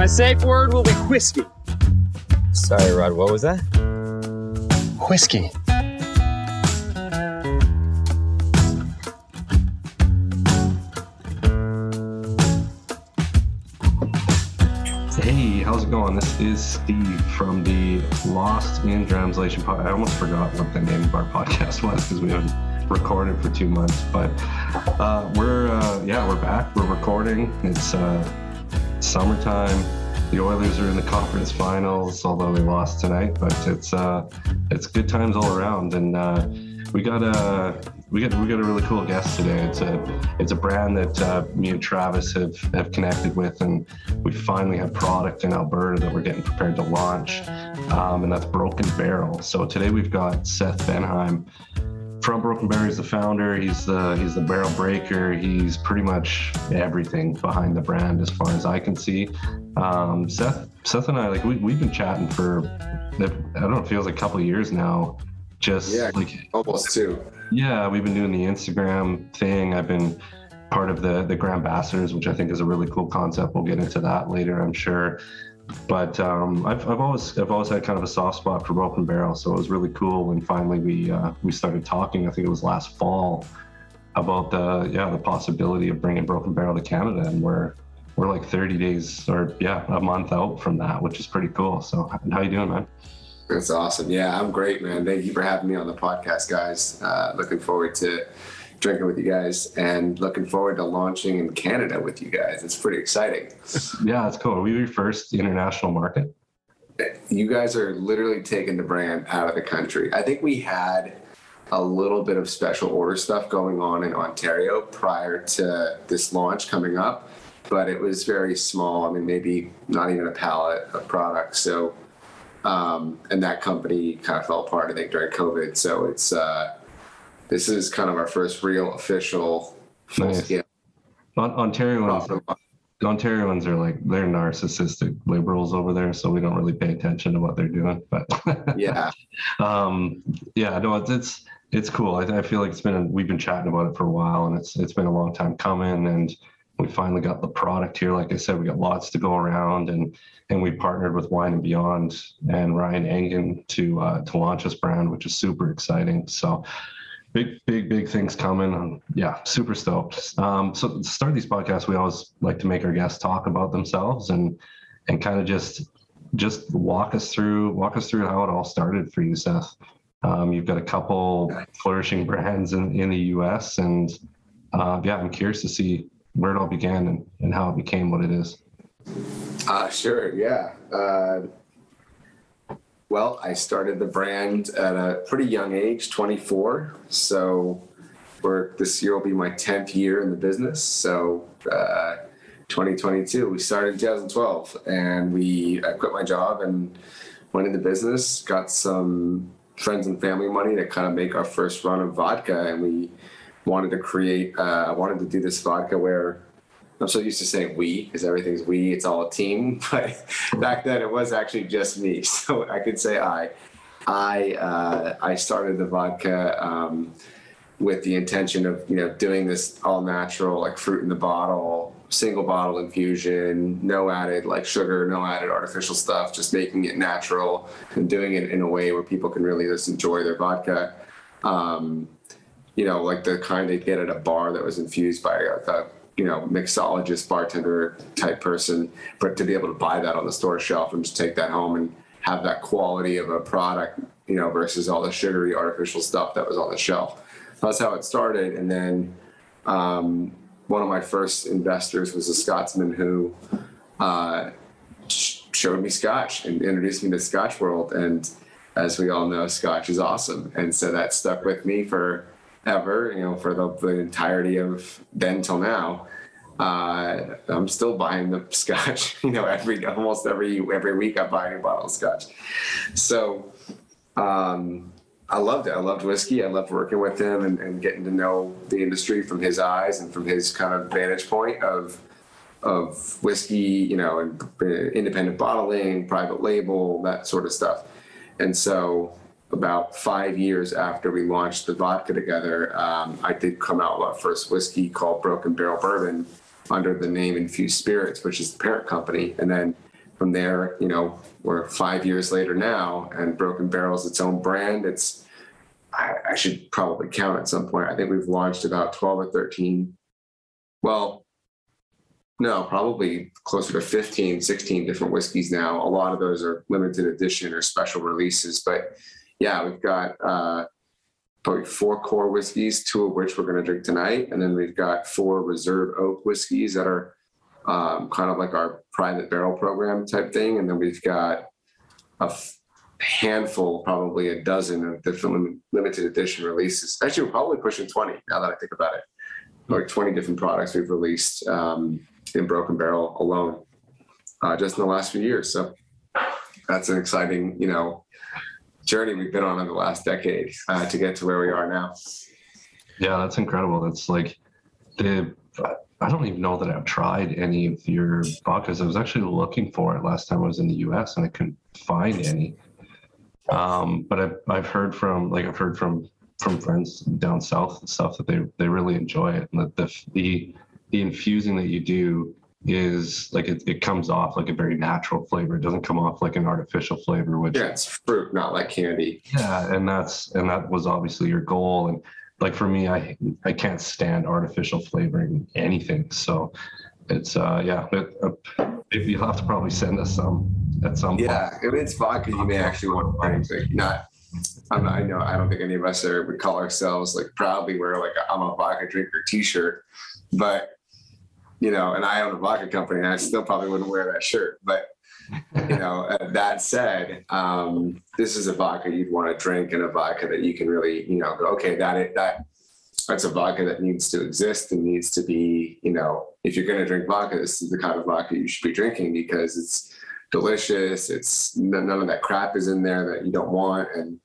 My safe word will be whiskey. Sorry, Rod, what was that? Whiskey. Hey, how's it going? This is Steve from the Lost in Translation podcast. I almost forgot what the name of our podcast was because we haven't recorded for two months. But uh, we're uh, yeah, we're back. We're recording. It's uh, summertime. The Oilers are in the conference finals, although they lost tonight. But it's uh, it's good times all around, and uh, we got a we got we got a really cool guest today. It's a it's a brand that uh, me and Travis have have connected with, and we finally have product in Alberta that we're getting prepared to launch, um, and that's Broken Barrel. So today we've got Seth Benhaim from Broken Barrel. He's the founder. He's the he's the barrel breaker. He's pretty much everything behind the brand, as far as I can see. Um, Seth Seth and I like we we've been chatting for I don't know, it feels like a couple of years now. Just Yeah. like Almost two. yeah, we've been doing the Instagram thing. I've been part of the the Grand Ambassadors, which I think is a really cool concept. We'll get into that later, I'm sure. But um, I've, I've always I've always had kind of a soft spot for Broken Barrel, so it was really cool when finally we uh, we started talking. I think it was last fall about the yeah the possibility of bringing Broken Barrel to Canada, and we're we're like 30 days or yeah a month out from that, which is pretty cool. So how you doing, man? That's awesome. Yeah, I'm great, man. Thank you for having me on the podcast, guys. Uh, looking forward to drinking with you guys and looking forward to launching in Canada with you guys. It's pretty exciting. Yeah, it's cool. Are we your first international market? You guys are literally taking the brand out of the country. I think we had a little bit of special order stuff going on in Ontario prior to this launch coming up, but it was very small. I mean, maybe not even a pallet of products. So, um, and that company kind of fell apart, I think, during COVID. So it's, uh, this is kind of our first real official full Nice. scale. On, Ontarians, Ontarians are like they're narcissistic liberals over there, so we don't really pay attention to what they're doing. But Yeah. um, yeah, no, it's it's it's cool. I, I feel like it's been we've been chatting about it for a while, and it's it's been a long time coming, and we finally got the product here. Like I said, we got lots to go around, and and we partnered with Wine and Beyond and Ryan Engen to uh, to launch this brand, which is super exciting. So big big big things coming. Yeah super stoked. Um, so to start these podcasts we always like to make our guests talk about themselves and and kind of just just walk us through walk us through how it all started for you seth. Um, you've got a couple flourishing brands in, in the us and uh, yeah i'm curious to see where it all began and, and how it became what it is. Uh, sure, yeah. Uh, well, I started the brand at a pretty young age, 24. So we're, this year will be my 10th year in the business. So uh, 2022, we started in 2012 and we, I quit my job and went into business, got some friends and family money to kind of make our first run of vodka. And we wanted to create, uh, I wanted to do this vodka where I'm so used to saying we because everything's we, it's all a team. But back then it was actually just me. So I could say I. I uh, I started the vodka um, with the intention of you know doing this all natural like fruit in the bottle, single bottle infusion, no added like sugar, no added artificial stuff, just making it natural and doing it in a way where people can really just enjoy their vodka. Um, you know, like the kind they get at a bar that was infused by a, a you know mixologist, bartender type person, but to be able to buy that on the store shelf and just take that home and have that quality of a product, you know, versus all the sugary artificial stuff that was on the shelf. That's how it started, and then um, one of my first investors was a Scotsman who uh, showed me Scotch and introduced me to Scotch world. And as we all know, Scotch is awesome, and so that stuck with me for ever. You know, for the, the entirety of then till now. Uh, I'm still buying the Scotch. You know, every almost every every week I buy a bottle of Scotch. So. Um, I loved it. I loved whiskey. I loved working with him and, and getting to know the industry from his eyes and from his kind of vantage point of of whiskey, you know, and uh, independent bottling, private label, that sort of stuff. And so, about five years after we launched the vodka together, um, I did come out with first whiskey called Broken Barrel Bourbon under the name Infused Spirits, which is the parent company. And then from there, you know, we're five years later now, and Broken Barrel is its own brand. It's I, I should probably count at some point. I think we've launched about 12 or 13. Well, no, probably closer to 15, 16 different whiskeys now. A lot of those are limited edition or special releases. But yeah, we've got uh, probably four core whiskeys, two of which we're going to drink tonight. And then we've got four reserve oak whiskeys that are um, kind of like our private barrel program type thing. And then we've got a f- handful, probably a dozen of different limited edition releases. Actually, we're probably pushing 20 now that I think about it. Like 20 different products we've released um, in Broken Barrel alone uh, just in the last few years. So that's an exciting, you know, journey we've been on in the last decade uh, to get to where we are now. Yeah, that's incredible. That's like the. I don't even know that I've tried any of your vodkas. I was actually looking for it last time I was in the U.S. and I couldn't find any. Um, but I've I've heard from like I've heard from from friends down south and stuff that they they really enjoy it and that the the the infusing that you do is like it, it comes off like a very natural flavor. It doesn't come off like an artificial flavor, which yeah, it's fruit, not like candy. Yeah, and that's and that was obviously your goal. And like for me, I I can't stand artificial flavoring anything. So it's uh yeah, but uh, you'll have to probably send us some at some yeah, point. if it's vodka, you may actually want to find like not. I'm not, I know I don't think any of us are, would call ourselves like proudly wear like a, I'm a vodka drinker T-shirt, but you know, and I own a vodka company, and I still probably wouldn't wear that shirt. But you know, uh, that said, um, this is a vodka you'd want to drink, and a vodka that you can really, you know, go, okay, that it, that that's a vodka that needs to exist and needs to be, you know, if you're going to drink vodka, this is the kind of vodka you should be drinking because it's delicious. It's none of that crap is in there that you don't want, and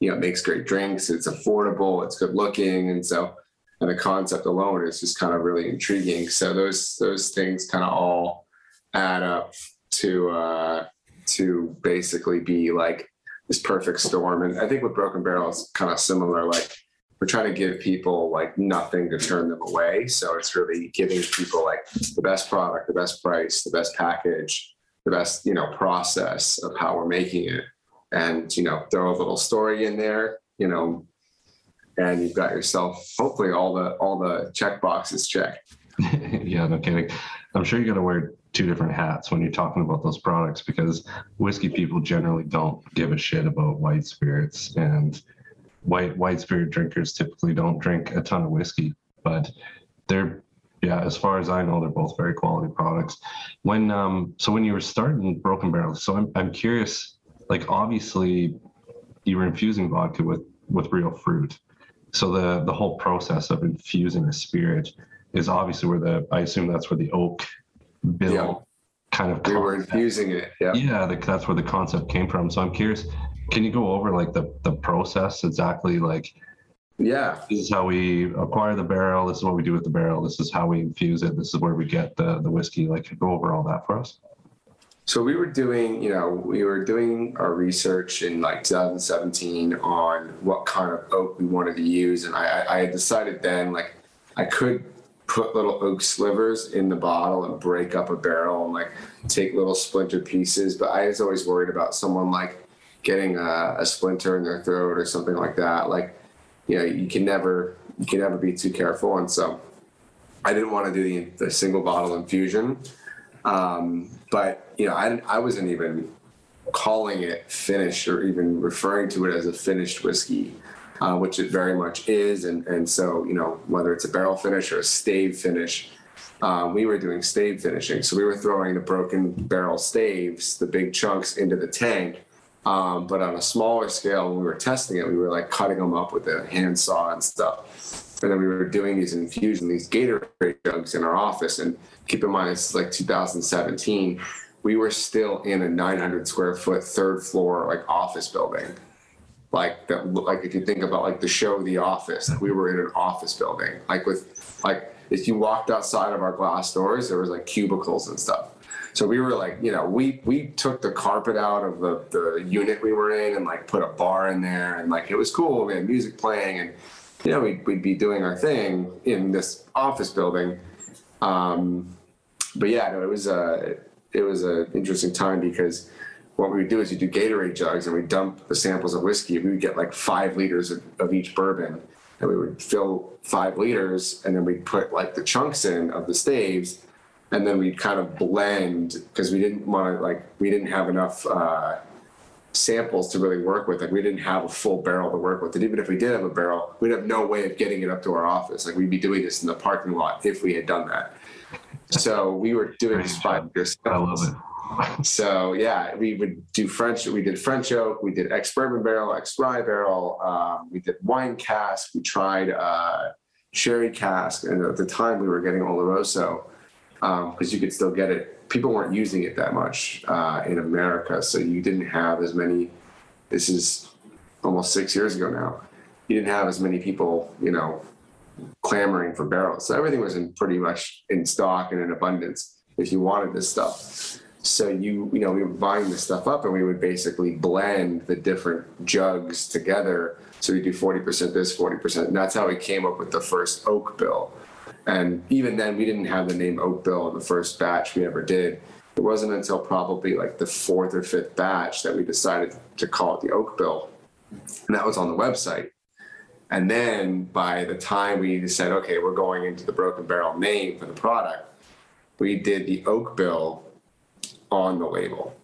you know, it makes great drinks. It's affordable. It's good looking, and so and the concept alone is just kind of really intriguing. So those those things kind of all add up to uh, to basically be like this perfect storm. And I think with Broken Barrel is kind of similar. Like we're trying to give people like nothing to turn them away. So it's really giving people like the best product, the best price, the best package, the best you know process of how we're making it and you know throw a little story in there you know and you've got yourself hopefully all the all the check boxes checked yeah no kidding i'm sure you got to wear two different hats when you're talking about those products because whiskey people generally don't give a shit about white spirits and white white spirit drinkers typically don't drink a ton of whiskey but they're yeah, as far as I know, they're both very quality products. When um, so when you were starting Broken Barrel, so I'm I'm curious. Like obviously, you were infusing vodka with with real fruit. So the the whole process of infusing the spirit is obviously where the I assume that's where the oak bill yeah. kind of we were infusing it. Yeah, yeah, the, that's where the concept came from. So I'm curious. Can you go over like the the process exactly like? Yeah. This is how we acquire the barrel. This is what we do with the barrel. This is how we infuse it. This is where we get the, the whiskey. Like, go over all that for us. So we were doing, you know, we were doing our research in like 2017 on what kind of oak we wanted to use, and I, I had decided then like I could put little oak slivers in the bottle and break up a barrel and like take little splinter pieces, but I was always worried about someone like getting a, a splinter in their throat or something like that. Like you know you can never you can never be too careful and so i didn't want to do the, the single bottle infusion um, but you know I, I wasn't even calling it finished or even referring to it as a finished whiskey uh, which it very much is and and so you know whether it's a barrel finish or a stave finish um, we were doing stave finishing so we were throwing the broken barrel staves the big chunks into the tank um, but on a smaller scale, when we were testing it, we were like cutting them up with a handsaw and stuff. And then we were doing these infusions, these Gatorade jugs in our office. And keep in mind, it's like 2017. We were still in a 900 square foot third floor like office building. Like that, like if you think about like the show The Office, like we were in an office building. Like with like if you walked outside of our glass doors, there was like cubicles and stuff. So we were like, you know, we we took the carpet out of the, the unit we were in and like put a bar in there and like it was cool. We had music playing and you know we'd, we'd be doing our thing in this office building. Um, but yeah, no, it was uh, it was an interesting time because what we would do is you do Gatorade jugs and we dump the samples of whiskey. We would get like five liters of, of each bourbon, and we would fill five liters, and then we'd put like the chunks in of the staves, and then we'd kind of blend because we didn't want to like we didn't have enough. Uh, samples to really work with. Like we didn't have a full barrel to work with. And even if we did have a barrel, we'd have no way of getting it up to our office. Like we'd be doing this in the parking lot if we had done that. So we were doing this five years. I love it. So yeah, we would do French. We did French oak. We did ex bourbon barrel, ex rye barrel. Um, we did wine cask. We tried uh, sherry cask, and at the time we were getting Oloroso because um, you could still get it people weren't using it that much uh, in America, so you didn't have as many. This is almost six years ago now. You didn't have as many people, you know, clamoring for barrels. So everything was in pretty much in stock and in abundance if you wanted this stuff. So you, you know, we were buying this stuff up and we would basically blend the different jugs together. So we do 40% this, 40%. And that's how we came up with the first oak bill and even then, we didn't have the name oak bill in the first batch we ever did. It wasn't until probably like the fourth or fifth batch that we decided to call it the oak bill. And that was on the website. And then by the time we said, okay, we're going into the Broken Barrel name for the product, we did the oak bill on the label.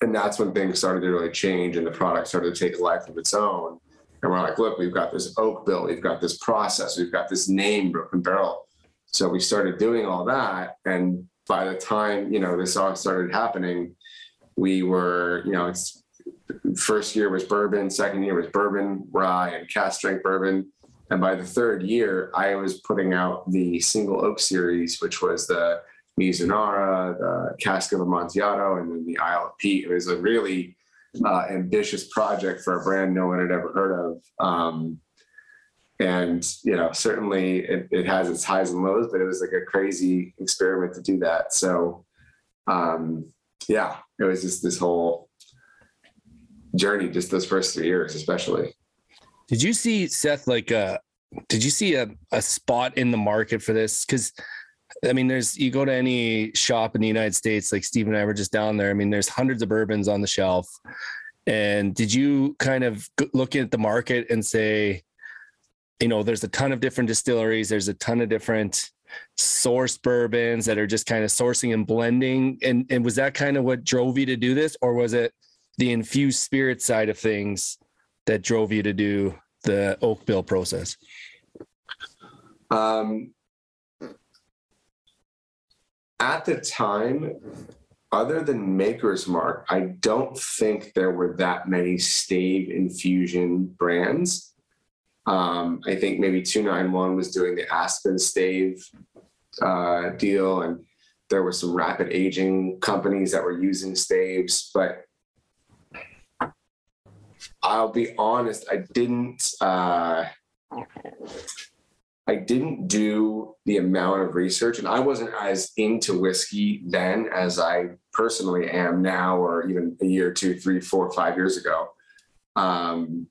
And that's when things started to really change and the product started to take a life of its own. And we're like, look, we've got this oak bill, we've got this process, we've got this name, Broken Barrel. So we started doing all that. And by the time, you know, this all started happening, we were, you know, it's first year was bourbon, second year was bourbon, rye, and cask strength bourbon. And by the third year, I was putting out the single oak series, which was the Mizunara, the Cask of Amontillado, and then the Isle of Peat. It was a really uh, ambitious project for a brand no one had ever heard of. Um, and you know, certainly it, it, has its highs and lows, but it was like a crazy experiment to do that. So, um, yeah, it was just this whole journey, just those first three years, especially. Did you see Seth like uh did you see a, a spot in the market for this? Because I mean, there's you go to any shop in the United States, like Steve and I were just down there. I mean, there's hundreds of bourbons on the shelf. And did you kind of look at the market and say, you know, there's a ton of different distilleries, there's a ton of different source bourbons that are just kind of sourcing and blending. And and was that kind of what drove you to do this, or was it the infused spirit side of things that drove you to do the oak bill process? Um, at the time, other than Maker's Mark, I don't think there were that many stave infusion brands. Um, I think maybe 291 was doing the Aspen stave uh, deal, and there were some rapid aging companies that were using staves, but I'll be honest, I didn't. Uh, I didn't do the amount of research, and I wasn't as into whiskey then as I personally am now, or even a year, two, three, four, five years ago. Um,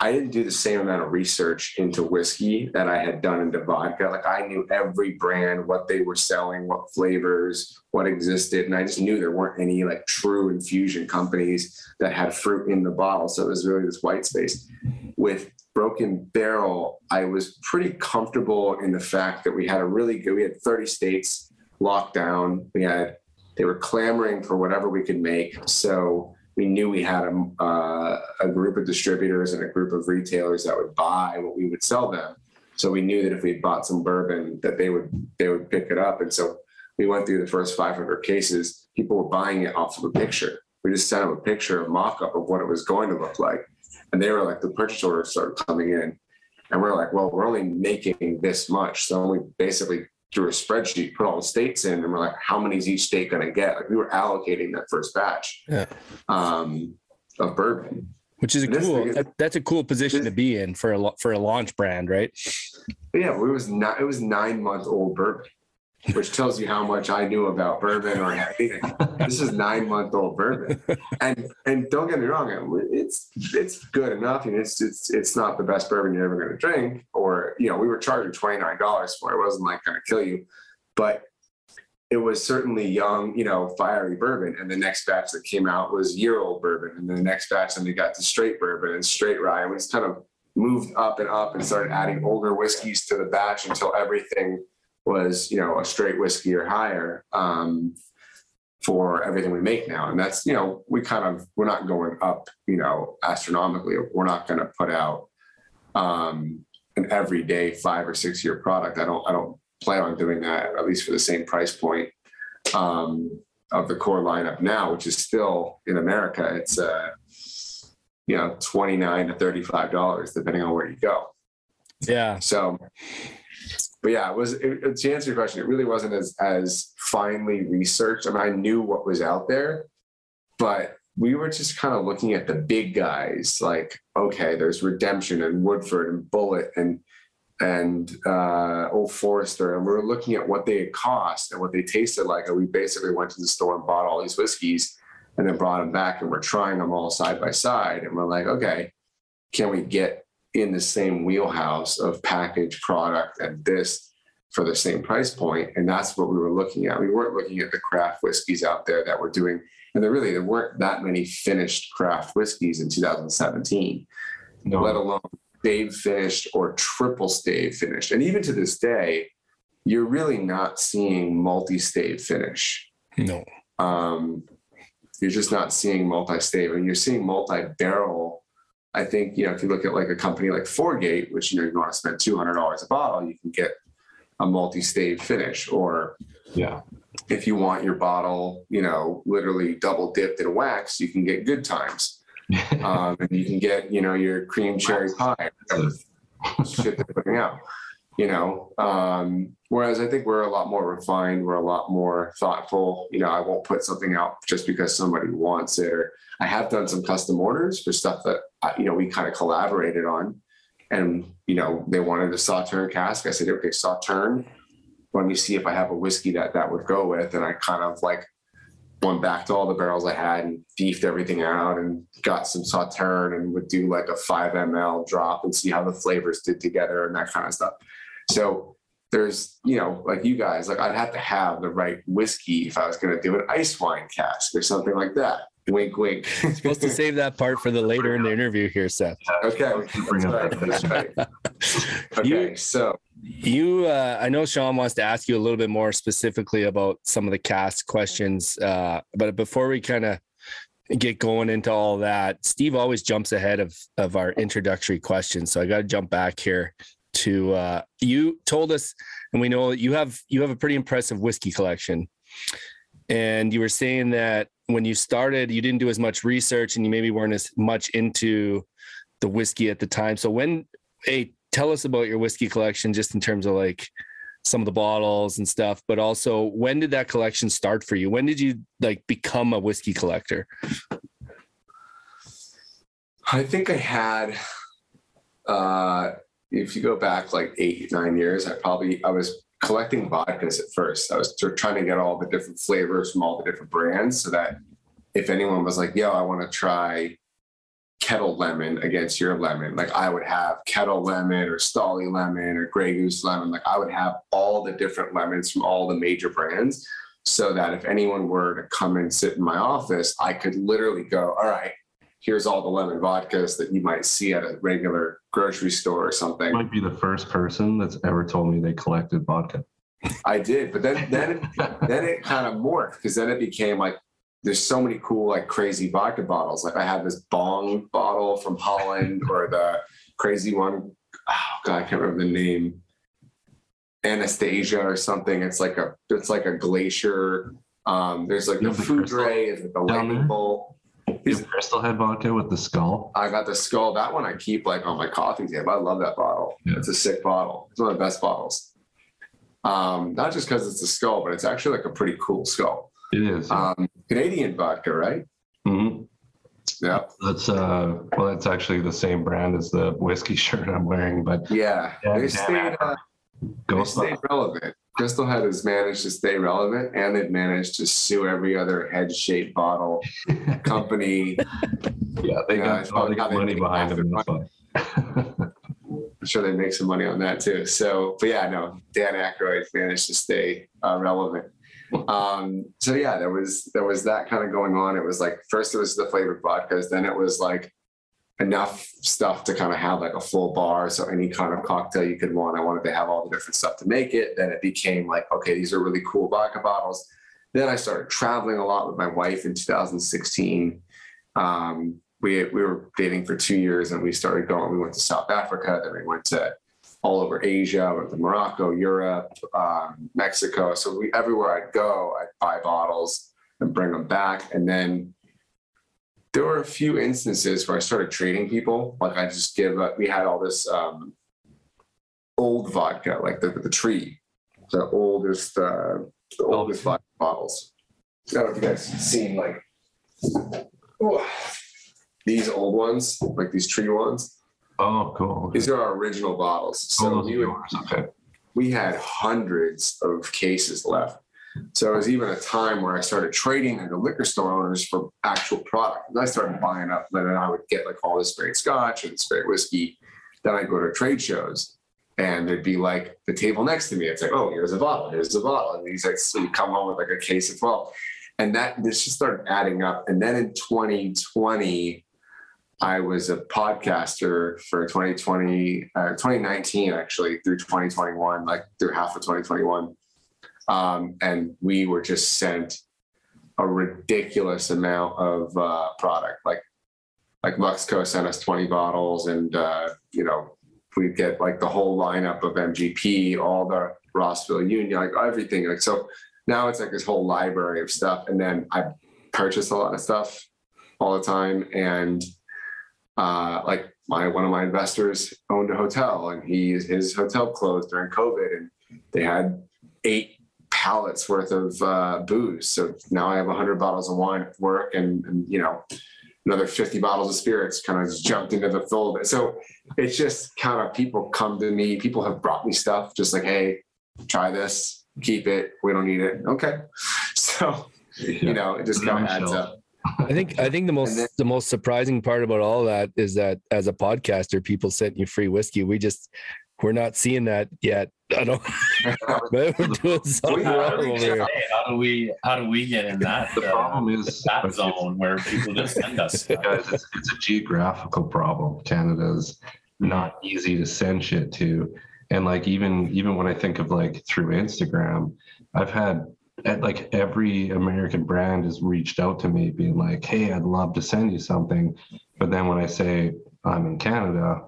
I didn't do the same amount of research into whiskey that I had done into vodka. Like I knew every brand, what they were selling, what flavors, what existed, and I just knew there weren't any like true infusion companies that had fruit in the bottle. So it was really this white space. With Broken Barrel, I was pretty comfortable in the fact that we had a really good, we had 30 states locked down. We had, they were clamoring for whatever we could make. So we knew we had a, uh, a group of distributors and a group of retailers that would buy what we would sell them. So we knew that if we bought some bourbon, that they would they would pick it up. And so we went through the first 500 cases. People were buying it off of a picture. We just sent them a picture, a mock-up of what it was going to look like. And they were like, the purchase orders started coming in. And we're like, well, we're only making this much. So we basically through a spreadsheet, put all the states in, and we're like, how many is each state going to get? Like we were allocating that first batch yeah. um, of bourbon. Which is a cool. Is, that, that's a cool position this, to be in for a for a launch brand, right? Yeah, it was not. It was nine month old bourbon which tells you how much I knew about bourbon or anything. this is nine month old bourbon, and and don't get me wrong, it's it's good enough. and it's it's it's not the best bourbon you're ever going to drink. Or you know, we were charging twenty nine dollars for it. It wasn't like going to kill you, but it was certainly young, you know, fiery bourbon. And the next batch that came out was year old bourbon. And the next batch, then we got to straight bourbon and straight rye. And we just kind of moved up and up and started adding older whiskeys to the batch until everything was, you know, a straight whiskey or higher um, for everything we make now. And that's, you know, we kind of, we're not going up, you know, astronomically. We're not going to put out um, an everyday five or six year product. I don't, I don't plan on doing that at least for the same price point um, of the core lineup now, which is still in America. It's uh, you know twenty nine to thirty five dollars depending on where you go. Yeah. So, but yeah, it was it, to answer your question. It really wasn't as as finely researched. I mean, I knew what was out there, but we were just kind of looking at the big guys. Like, okay, there's Redemption and Woodford and Bulleit and and uh, Old Forester, and we were looking at what they had cost and what they tasted like. And we basically went to the store and bought all these whiskeys and then brought them back, and we're trying them all side by side. And we're like, okay, can we get in the same wheelhouse of packaged product and this for the same price? And that's what we were looking at. We weren't looking at the craft whiskeys out there that were doing, and there really there weren't that many finished craft whiskeys in 2017, No, let alone stave finished or triple stave finished. And even to this day, you're really not seeing multi stave finish. No. Um, you're just not seeing multi stave, and you're seeing multi barrel. I think you know if you look at like a company like Four Gate, which you know you want to spend two hundred dollars a bottle, you can get a multi stave finish, or yeah, if you want your bottle, you know, literally double dipped in wax, you can get good times. Um, and you can get, you know, your cream cherry pie, shit they're putting out, you know. Um, whereas I think we're a lot more refined, we're a lot more thoughtful. You know, I won't put something out just because somebody wants it. Or I have done some custom orders for stuff that you know we kind of collaborated on, and you know they wanted a sauterne cask. I said, okay, sauterne. Let me see if I have a whiskey that that would go with, and I kind of like went back to all the barrels I had and beefed everything out and got some sauterne and would do like a five ml drop and see how the flavors did together and that kind of stuff. So there's, you know, like you guys, like I'd have to have the right whiskey if I was going to do an ice wine cask or something like that. Wink, wink. Supposed to save that part for the later in the interview here, Seth. okay. Right. Right. You- Okay. So You, uh, I know Sean wants to ask you a little bit more specifically about some of the cask questions, uh, but before we kind of get going into all that, Steve always jumps ahead of of our introductory questions, so I got to jump back here to uh, you told us, and we know you have you have a pretty impressive whiskey collection, and you were saying that when you started, you didn't do as much research, and you maybe weren't as much into the whiskey at the time. So when hey tell us about your whiskey collection just in terms of like some of the bottles and stuff but also when did that collection start for you? When did you like become a whiskey collector? I think I had, uh, if you go back like eight, nine years, I probably, I was collecting vodkas at first. I was trying to get all the different flavors from all the different brands so that if anyone was like, yo, I want to try Ketel lemon against your lemon, like I would have Ketel lemon or Stoli lemon or Grey Goose lemon. Like I would have all the different lemons from all the major brands so that if anyone were to come and sit in my office, I could literally go, all right, here's all the lemon vodkas that you might see at a regular grocery store or something. might be the first person that's ever told me they collected vodka. I did, but then then it, then it kind of morphed because then it became like there's so many cool like crazy vodka bottles. Like I have this bong bottle from Holland or the crazy one. Oh god, I can't remember the name. Anastasia or something. It's like a it's like a glacier. Um, there's like the food is like the lightning there? You Crystal Head vodka with the skull. I got the skull. That one I keep like on my coffee table. I love that bottle. Yeah. It's a sick bottle. It's one of the best bottles. Um, not just because it's a skull, but it's actually like a pretty cool skull. It is. Um, Canadian vodka, right? Mm-hmm. Yeah. That's uh well that's actually the same brand as the whiskey shirt I'm wearing, but Yeah. Yeah, they yeah. stayed uh, they stayed relevant. Crystal Head has managed to stay relevant and they've managed to sue every other head shaped bottle company. Yeah, they Yeah, got, it's they got money behind them. their I'm sure they make some money on that too. So, but yeah, no, Dan Aykroyd managed to stay uh, relevant. Um, so yeah, there was there was that kind of going on. It was like first it was the flavored vodkas, then it was like enough stuff to kind of have like a full bar. So any kind of cocktail you could want. I wanted to have all the different stuff to make it. Then it became like, okay, these are really cool vodka bottles. Then I started traveling a lot with my wife in 2016. Um, we we were dating for two years and we started going. We went to South Africa, then we went to all over Asia, went to Morocco, Europe, um, Mexico. So we everywhere I'd go, I'd buy bottles and bring them back. And then there were a few instances where I started trading people. Like I just give up. We had all this um, old vodka, like the the tree, the oldest uh, the oldest vodka bottles. I don't know if you guys seen like oh, these old ones, like these tree ones. Oh, cool. These are our original bottles. Oh, So are we, would. Okay. we had hundreds of cases left. So it was even a time where I started trading into liquor store owners for actual product. And I started buying up, and then I would get like all this great scotch and this great whiskey. Then I'd go to trade shows and there'd be like the table next to me. It's like, oh, here's a bottle, here's a bottle. And he's like, so you come home with like a case of 12. And that this just started adding up. And then in 2020, I was a podcaster for 2020, uh, 2019, actually, through 2021, like through half of 2021. Um, and we were just sent a ridiculous amount of uh, product. Like, like Luxco sent us 20 bottles, and uh, you know, we'd get like the whole lineup of MGP, all the Rossville Union, like everything. Like so, now it's like this whole library of stuff. And then I purchased a lot of stuff all the time, and uh, like my one of my investors owned a hotel and he his hotel closed during COVID and they had eight pallets worth of uh, booze. So now I have hundred bottles of wine at work and, and you know another 50 bottles of spirits kind of jumped into the fold. So it's just kind of people come to me. People have brought me stuff just like, hey, try this, keep it. We don't need it. Okay. So you know, it just kind of adds up. I think I think the most then- the most surprising part about all that is that as a podcaster, people sent you free whiskey. We just we're not seeing that yet. I don't. But we're doing something wrong over here. Hey, how do we how do we get in that The uh, problem is that zone where people just send us guys, it's, it's a geographical problem. Canada's not easy to send shit to. And like even even when I think of like through Instagram, I've had at like every American brand has reached out to me being like, hey, I'd love to send you something. But then when I say I'm in Canada,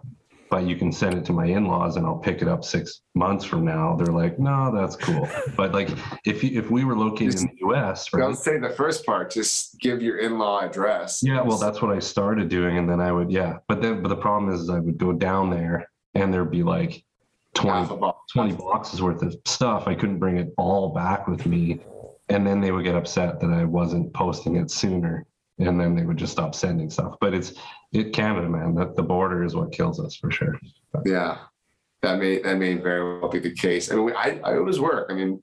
but you can send it to my in-laws and I'll pick it up six months from now, they're like, no, that's cool. But like if you, if we were located in the US, right? Don't say the first part. Just give your in-law address. Yeah, well, that's what I started doing, and then I would, yeah. But then, but the problem is, I would go down there, and there'd be like 20, half a bottle. 20 boxes worth of stuff. I couldn't bring it all back with me, and then they would get upset that I wasn't posting it sooner, and then they would just stop sending stuff. But it's it Canada, man. That the border is what kills us for sure. Yeah, that may that may very well be the case. I mean, I I always work. I mean,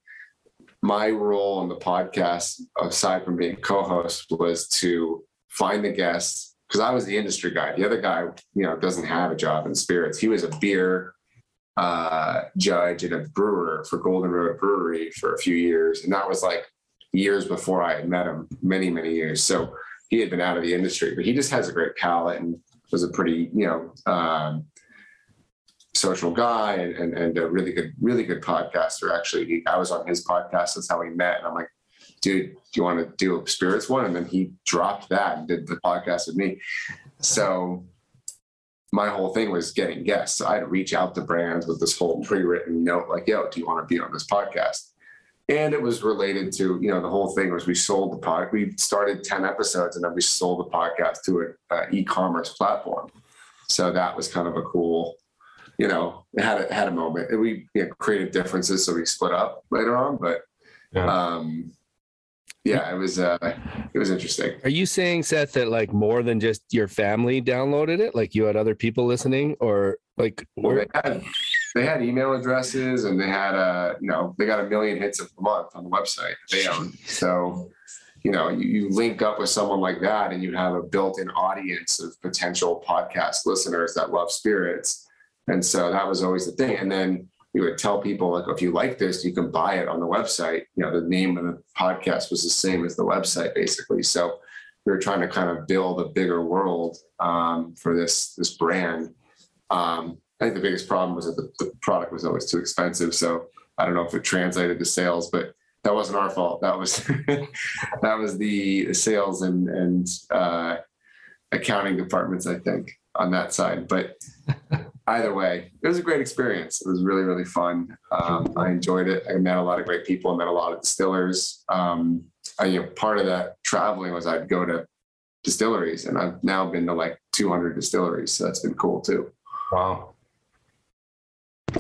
my role on the podcast, aside from being co-host, was to find the guests because I was the industry guy. The other guy, you know, doesn't have a job in spirits. He was a beer uh, judge and a brewer for Golden Road Brewery for a few years, and that was like years before I had met him. Many many years. So he had been out of the industry, but he just has a great palate and was a pretty, you know. Um, social guy and, and, and a really good, really good podcaster. Actually, he, I was on his podcast. That's how we met. And I'm like, dude, do you want to do a spirits one? And then he dropped that and did the podcast with me. So my whole thing was getting guests. So I had to reach out to brands with this whole pre-written note, like, yo, do you want to be on this podcast? And it was related to, you know, the whole thing was we sold the pod. We started 10 episodes and then we sold the podcast to an uh, e-commerce platform. So that was kind of a cool, you know, it had a, had a moment. And we you know, created differences, so we split up later on. But Yeah. um, yeah, it was uh, it was interesting. Are you saying Seth that like more than just your family downloaded it? Like you had other people listening, or like Well, where, they had email addresses and they had a you know they got a million hits a month on the website they own. So you know you, you link up with someone like that and you have a built-in audience of potential podcast listeners that love spirits. And so that was always the thing. And then you would tell people like, if you like this, you can buy it on the website. You know, the name of the podcast was the same as the website, basically. So we were trying to kind of build a bigger world um, for this this brand. Um, I think the biggest problem was that the, the product was always too expensive. So I don't know if it translated to sales, but that wasn't our fault. That was that was the sales and and uh, accounting departments, I think, on that side. But either way, it was a great experience. It was really really fun. Um, I enjoyed it. I met a lot of great people. I met a lot of distillers. Um, I, you know, part of that traveling was I'd go to distilleries, and I've now been to like 200 distilleries. So that's been cool too. Wow.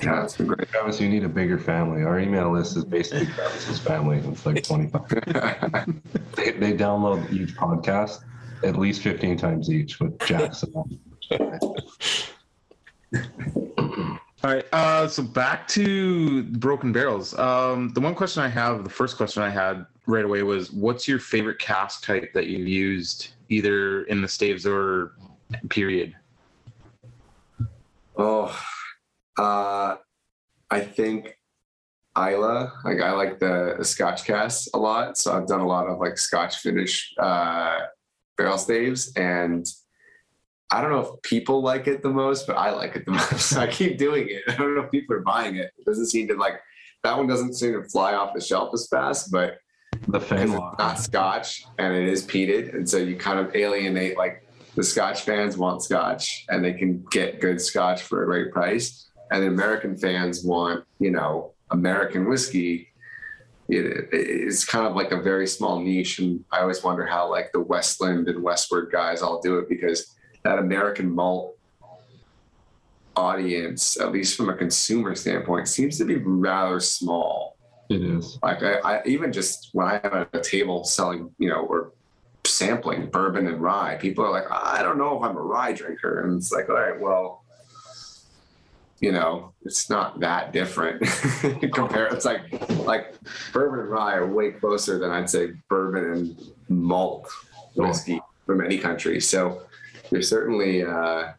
Yeah, it's been great. Travis, you need a bigger family. Our email list is basically Travis's family. It's like 25. they, they download each podcast at least 15 times each with Jackson. All right. Uh, so back to Broken Barrels. Um, the one question I have, the first question I had right away was, what's your favorite cask type that you've used, either in the staves or period? Oh, uh, I think Islay. Like I like the, the Scotch cask a lot, so I've done a lot of like Scotch finish uh, barrel staves, and I don't know if people like it the most, but I like it the most. So I keep doing it. I don't know if people are buying it. It doesn't seem to like that one doesn't seem to fly off the shelf as fast, but The fan it's not Scotch and it is peated, and so you kind of alienate like the Scotch fans want Scotch and they can get good Scotch for a great price, and the American fans want you know American whiskey. It, it's kind of like a very small niche, and I always wonder how like the Westland and Westward guys all do it because that American malt audience, at least from a consumer standpoint, seems to be rather small It is. like I, I even just when I'm at a table selling, you know, or sampling bourbon and rye, people are like, I don't know if I'm a rye drinker. And it's like, all right, well, you know, it's not that different. Compare it's like like bourbon and rye are way closer than I'd say bourbon and malt whiskey from any country. So there's certainly uh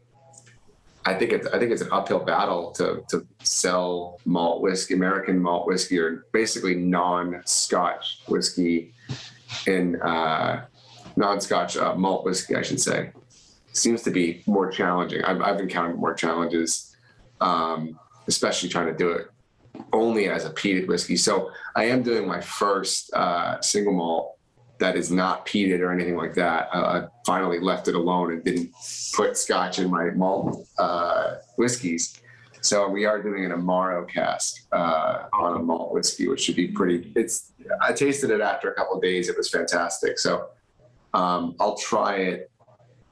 I think it's I think it's an uphill battle to to sell malt whiskey, American malt whiskey, or basically non-Scotch whiskey in uh, non-Scotch uh, malt whiskey, I should say. Seems to be more challenging. I've, I've encountered more challenges, um, especially trying to do it only as a peated whiskey. So I am doing my first uh, single malt that is not peated or anything like that. I, I finally left it alone and didn't put scotch in my malt uh, whiskeys. So we are doing an Amaro cask uh, on a malt whiskey, which should be pretty. It's I tasted it after a couple days. It was fantastic. So um, I'll try it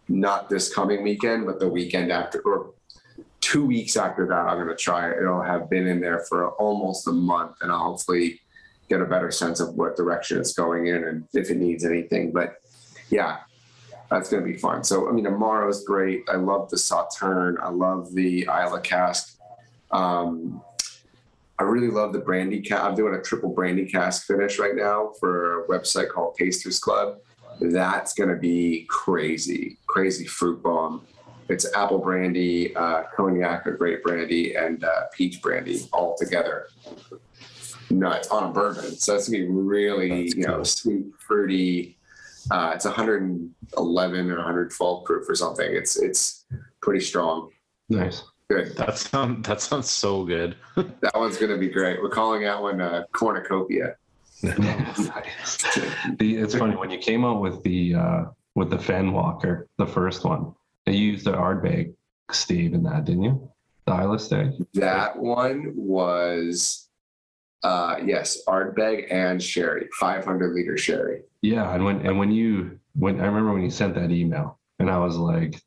not this coming weekend, but the weekend after or two weeks after that. I'm going to try it. It'll have been in there for almost a month, and I'll hopefully get a better sense of what direction it's going in and if it needs anything. But yeah, that's going to be fun. So, I mean, Amaro is great. I love the Sauterne. I love the Islay cask. Um, I really love the brandy cask. I'm doing a triple brandy cask finish right now for a website called Tasters Club. That's going to be crazy, crazy fruit bomb. It's apple brandy, uh, cognac, or grape brandy, and uh, peach brandy all together nuts on a bourbon. So it's gonna be really, you know, sweet, fruity. Uh, it's 111 or 112 proof or something. It's it's pretty strong. Nice. Good. That sounds that sounds so good. That one's gonna be great. We're calling that one uh, cornucopia. The, it's funny when you came out with the uh, with the Fen Walker, the first one. You used the Ardbeg stave in that, didn't you? The Islay Stag. That one was, uh, yes, Ardbeg and sherry, 500 liter sherry. Yeah, and when and when you when I remember when you sent that email, and I was like,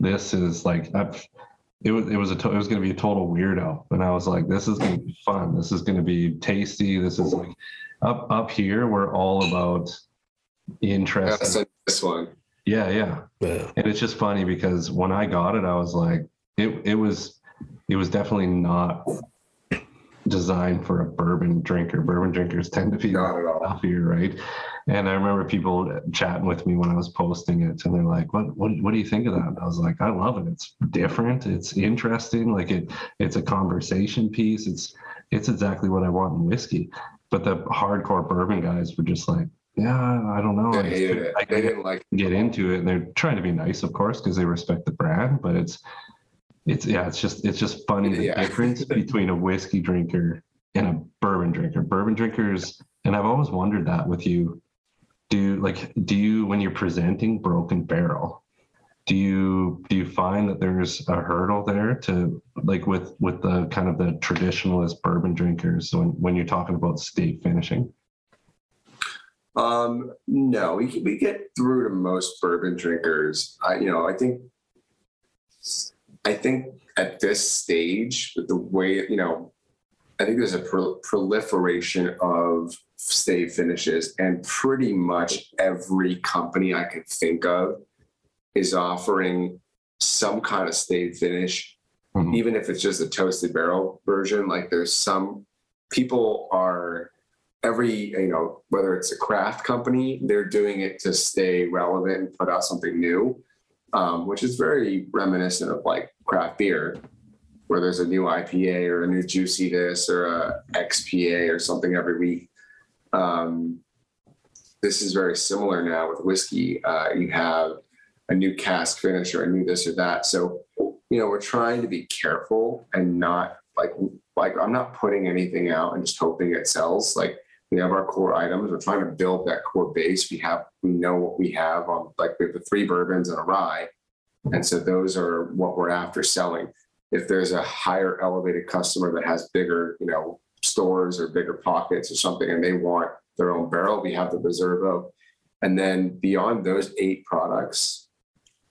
"This is like I've, it was it was a to, it was going to be a total weirdo," and I was like, "This is going to be fun. This is going to be tasty. This is like up up here. We're all about interest. this one. Yeah, yeah. Yeah. And it's just funny because when I got it, I was like, it it was it was definitely not designed for a bourbon drinker. Bourbon drinkers tend to be Not at all. here, right? And I remember people chatting with me when I was posting it, and they're like, "What? What? What do you think of that?" And I was like, "I love it. It's different. It's interesting. Like it. It's a conversation piece. It's it's exactly what I want in whiskey." But the hardcore bourbon guys were just like, "Yeah, I don't know. They I hated it. I They didn't like get into it and they're trying to be nice of course because they respect the brand but it's it's yeah it's just it's just funny the Yeah. difference between a whiskey drinker and a bourbon drinker bourbon drinkers and i've always wondered that with you do you like do you when you're presenting broken barrel do you do you find that there's a hurdle there to like with with the kind of the traditionalist bourbon drinkers when when you're talking about stave finishing Um, no, we we get through to most bourbon drinkers. I, you know, I think, I think at this stage, with the way you know, I think there's a pro- proliferation of stave finishes, and pretty much every company I can think of is offering some kind of stave finish, Mhm. even if it's just a toasted barrel version. Like there's some people are every you know whether it's a craft company they're doing it to stay relevant and put out something new um, which is very reminiscent of like craft beer where there's a new ipa or a new juicy this or a xpa or something every week. Um, this is very similar now with whiskey. Uh, you have a new cask finish or a new this or that. So you know we're trying to be careful and not like like i'm not putting anything out and just hoping it sells. Like we have our core items. We're trying to build that core base. We have, we know what we have on, like we have the three bourbons and a rye. And so those are what we're after selling. If there's a higher elevated customer that has bigger, you know, stores or bigger pockets or something, and they want their own barrel, we have the Reservo. And then beyond those eight products,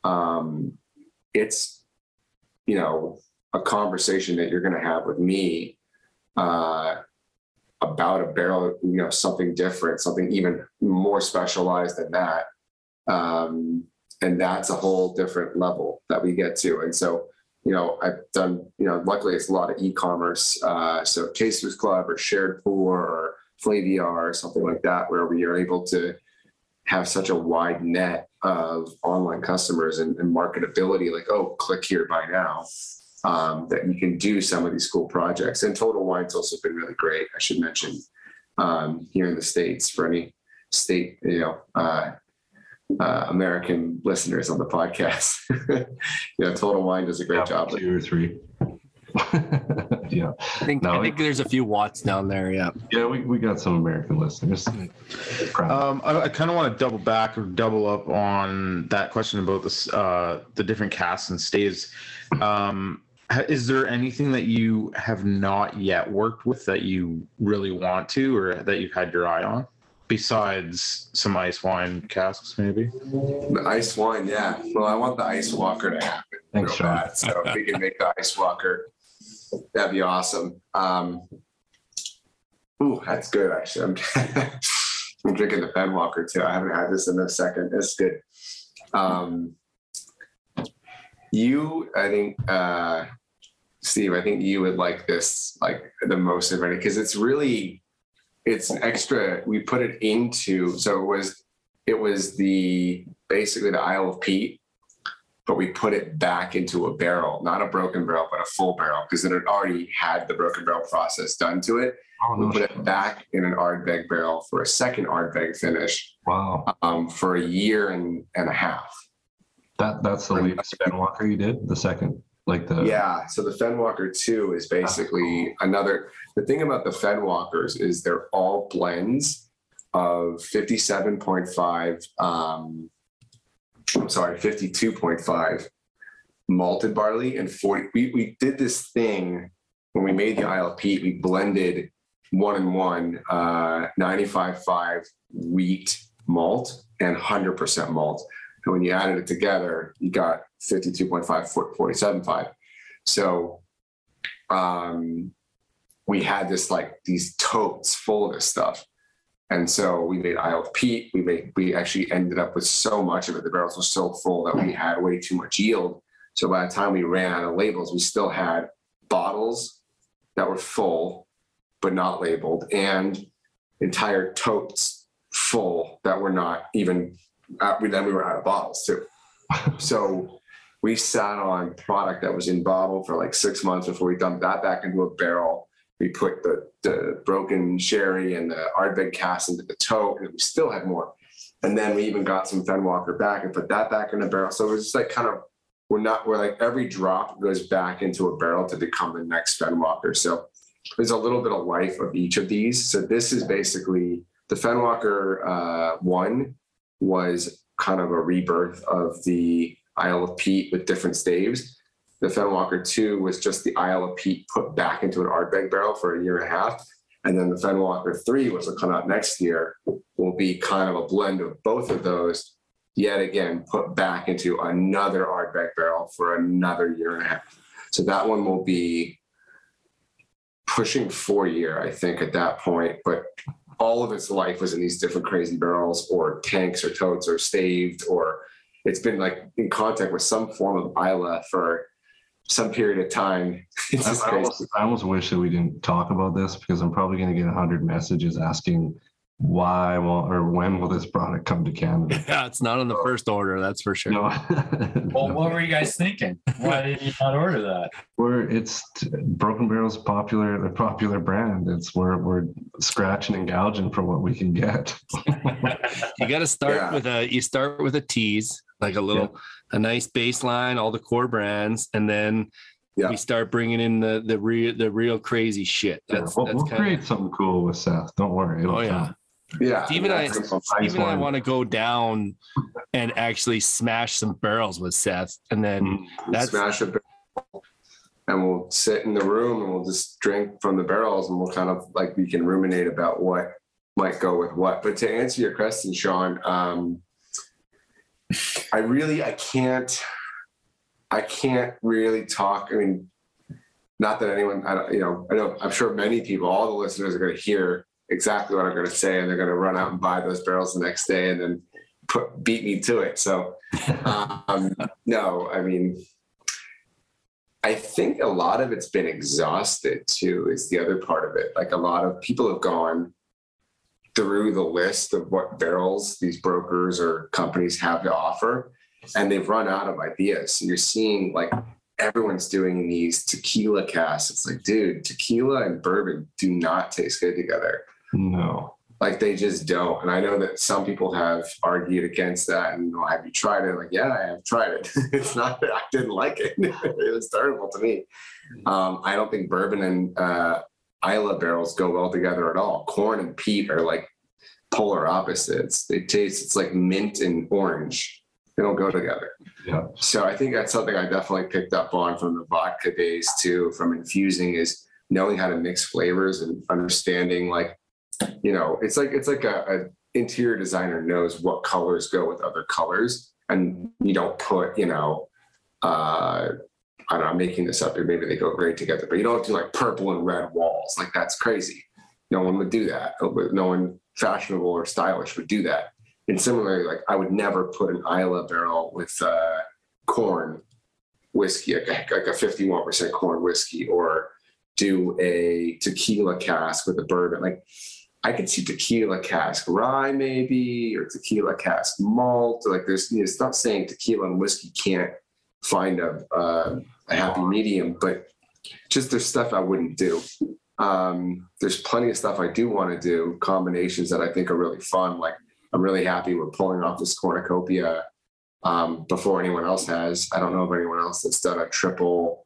um, it's, you know, a conversation that you're going to have with me, uh, about a barrel, you know, something different, something even more specialized than that. Um, and that's a whole different level that we get to. And so, you know, I've done, you know, luckily it's a lot of e-commerce. Uh, so Tasters Club or Shared Pour or Flaviar or something like that, where we are able to have such a wide net of online customers and, and marketability, like, oh, click here, buy now um, that you can do some of these cool projects. And Total Wine's also been really great. I should mention um, here in the states for any state, you know, uh, uh, American listeners on the podcast. yeah, Total Wine does a great job. two or three yeah I think No, I think there's a few watts down there. Yeah. yeah we, we got some american listeners Um, I, I kind of want to double back or double up on that question about this, uh, the different casks and staves. Um, ha- is there anything that you have not yet worked with that you really want to, or that you've had your eye on, besides some ice wine casks, maybe? The ice wine, yeah. Well, I want the ice walker to happen. Thanks, real Sean. bad. So if we can make the ice walker, that'd be awesome. Um, ooh, that's good. Actually, I'm, I'm drinking the Fenwalker too. I haven't had this in a second. It's good. Um, you, I think, uh, Steve, I think you would like this like the most of any because it's really, it's an extra. We put it into so it was, it was the basically the Isle of Peat but we put it back into a barrel, not a broken barrel, but a full barrel, because it had already had the broken barrel process done to it. oh, We no put shit. it back in an Ardbeg barrel for a second Ardbeg finish wow um, for a year and, and a half. that that's the latest Fenwalker you did the second like the Yeah. So the Fenwalker 2 is basically another. The thing about the Fenwalkers is they're all blends of 57.5, um, I'm sorry, 52.5 malted barley and 40. We, we did this thing when we made the ilp we blended one and one, uh, 95.5 wheat malt and 100% malt. And when you added it together, you got 52.5, 47.5. So um, we had this like these totes full of this stuff. And so we made Isle of Peat. We made we actually ended up with so much of it. The barrels were so full that we had way too much yield. So by the time we ran out of labels, we still had bottles that were full but not labeled and entire totes full that were not even. Uh, we then we were out of bottles too. So we sat on product that was in bottle for like six months before we dumped that back into a barrel. We put the, the broken sherry and the Ardbeg cask into the tote, and we still had more. And then we even got some Fenwalker back and put that back in a barrel. So it was just like kind of we're not we're like every drop goes back into a barrel to become the next Fenwalker. So there's a little bit of life of each of these. So this is basically the Fenwalker uh, one was kind of a rebirth of the Isle of Peat with different staves. The Fenwalker 2 was just the Isle of Peat put back into an Ardbeg barrel for a year and a half. And then the Fenwalker 3, which will come out next year, will be kind of a blend of both of those, yet again put back into another Ardbeg barrel for another year and a half. So that one will be pushing four year, I think, at that point. But all of its life was in these different crazy barrels or tanks or totes or staved or it's been like in contact with some form of Islay for some period of time. It's I, I almost, I almost wish that we didn't talk about this because I'm probably going to get a hundred messages asking why will or when will this product come to Canada? Yeah, it's not on the uh, first order, that's for sure. No, Well, what were you guys thinking? Why did you not order that? we're it's Broken Barrel's popular a popular brand. It's we're we're scratching and gouging for what we can get. You got to start Yeah. with a you start with a tease, like a little a nice baseline, all the core brands, and then Yeah. we start bringing in the the real the real crazy shit. That's we'll, that's we'll kind create something cool with Seth. Don't worry. It'll Oh, yeah. come. Yeah. Steve and I- ice even I want to go down and actually smash some barrels with Seth, and then Mm. that's smash a barrel and we'll sit in the room and we'll just drink from the barrels and we'll kind of like we can ruminate about what might go with what. But to answer your question, Sean, um, I really I can't I can't really talk. I mean, not that anyone I don't you know I know I'm sure many people, all the listeners are going to hear exactly what I'm going to say and they're going to run out and buy those barrels the next day and then put beat me to it. So um, no, I mean. I think a lot of it's been exhausted too, is the other part of it. Like a lot of people have gone through the list of what barrels these brokers or companies have to offer, and they've run out of ideas. So you're seeing like everyone's doing these tequila casks. It's like, dude, tequila and bourbon do not taste good together No. like they just don't. And I know that some people have argued against that. And oh, have you tried it? Like, yeah, I have tried it. it's not that I didn't like it. it was terrible to me. Um, I don't think bourbon and uh, Islay barrels go well together at all. Corn and peat are like polar opposites. They taste it's like mint and orange. They don't go together. Yeah. So I think that's something I definitely picked up on from the vodka days too, from infusing is knowing how to mix flavors and understanding like, you know, it's like it's like a, a interior designer knows what colors go with other colors, and you don't put, you know, uh, I don't know, I'm making this up, or maybe they go great together, but you don't do like purple and red walls. Like that's crazy. No one would do that. No one fashionable or stylish would do that. And similarly, like I would never put an Islay barrel with uh, corn whiskey, like a, like a 51% corn whiskey, or do a tequila cask with a bourbon. Like I could see tequila cask rye maybe, or tequila cask malt. Like there's, you know, it's not saying tequila and whiskey can't find a, uh, a happy medium, but just there's stuff I wouldn't do. Um, there's plenty of stuff I do want to do, combinations that I think are really fun. Like I'm really happy we're pulling off this cornucopia um, before anyone else has. I don't know of anyone else that's done a triple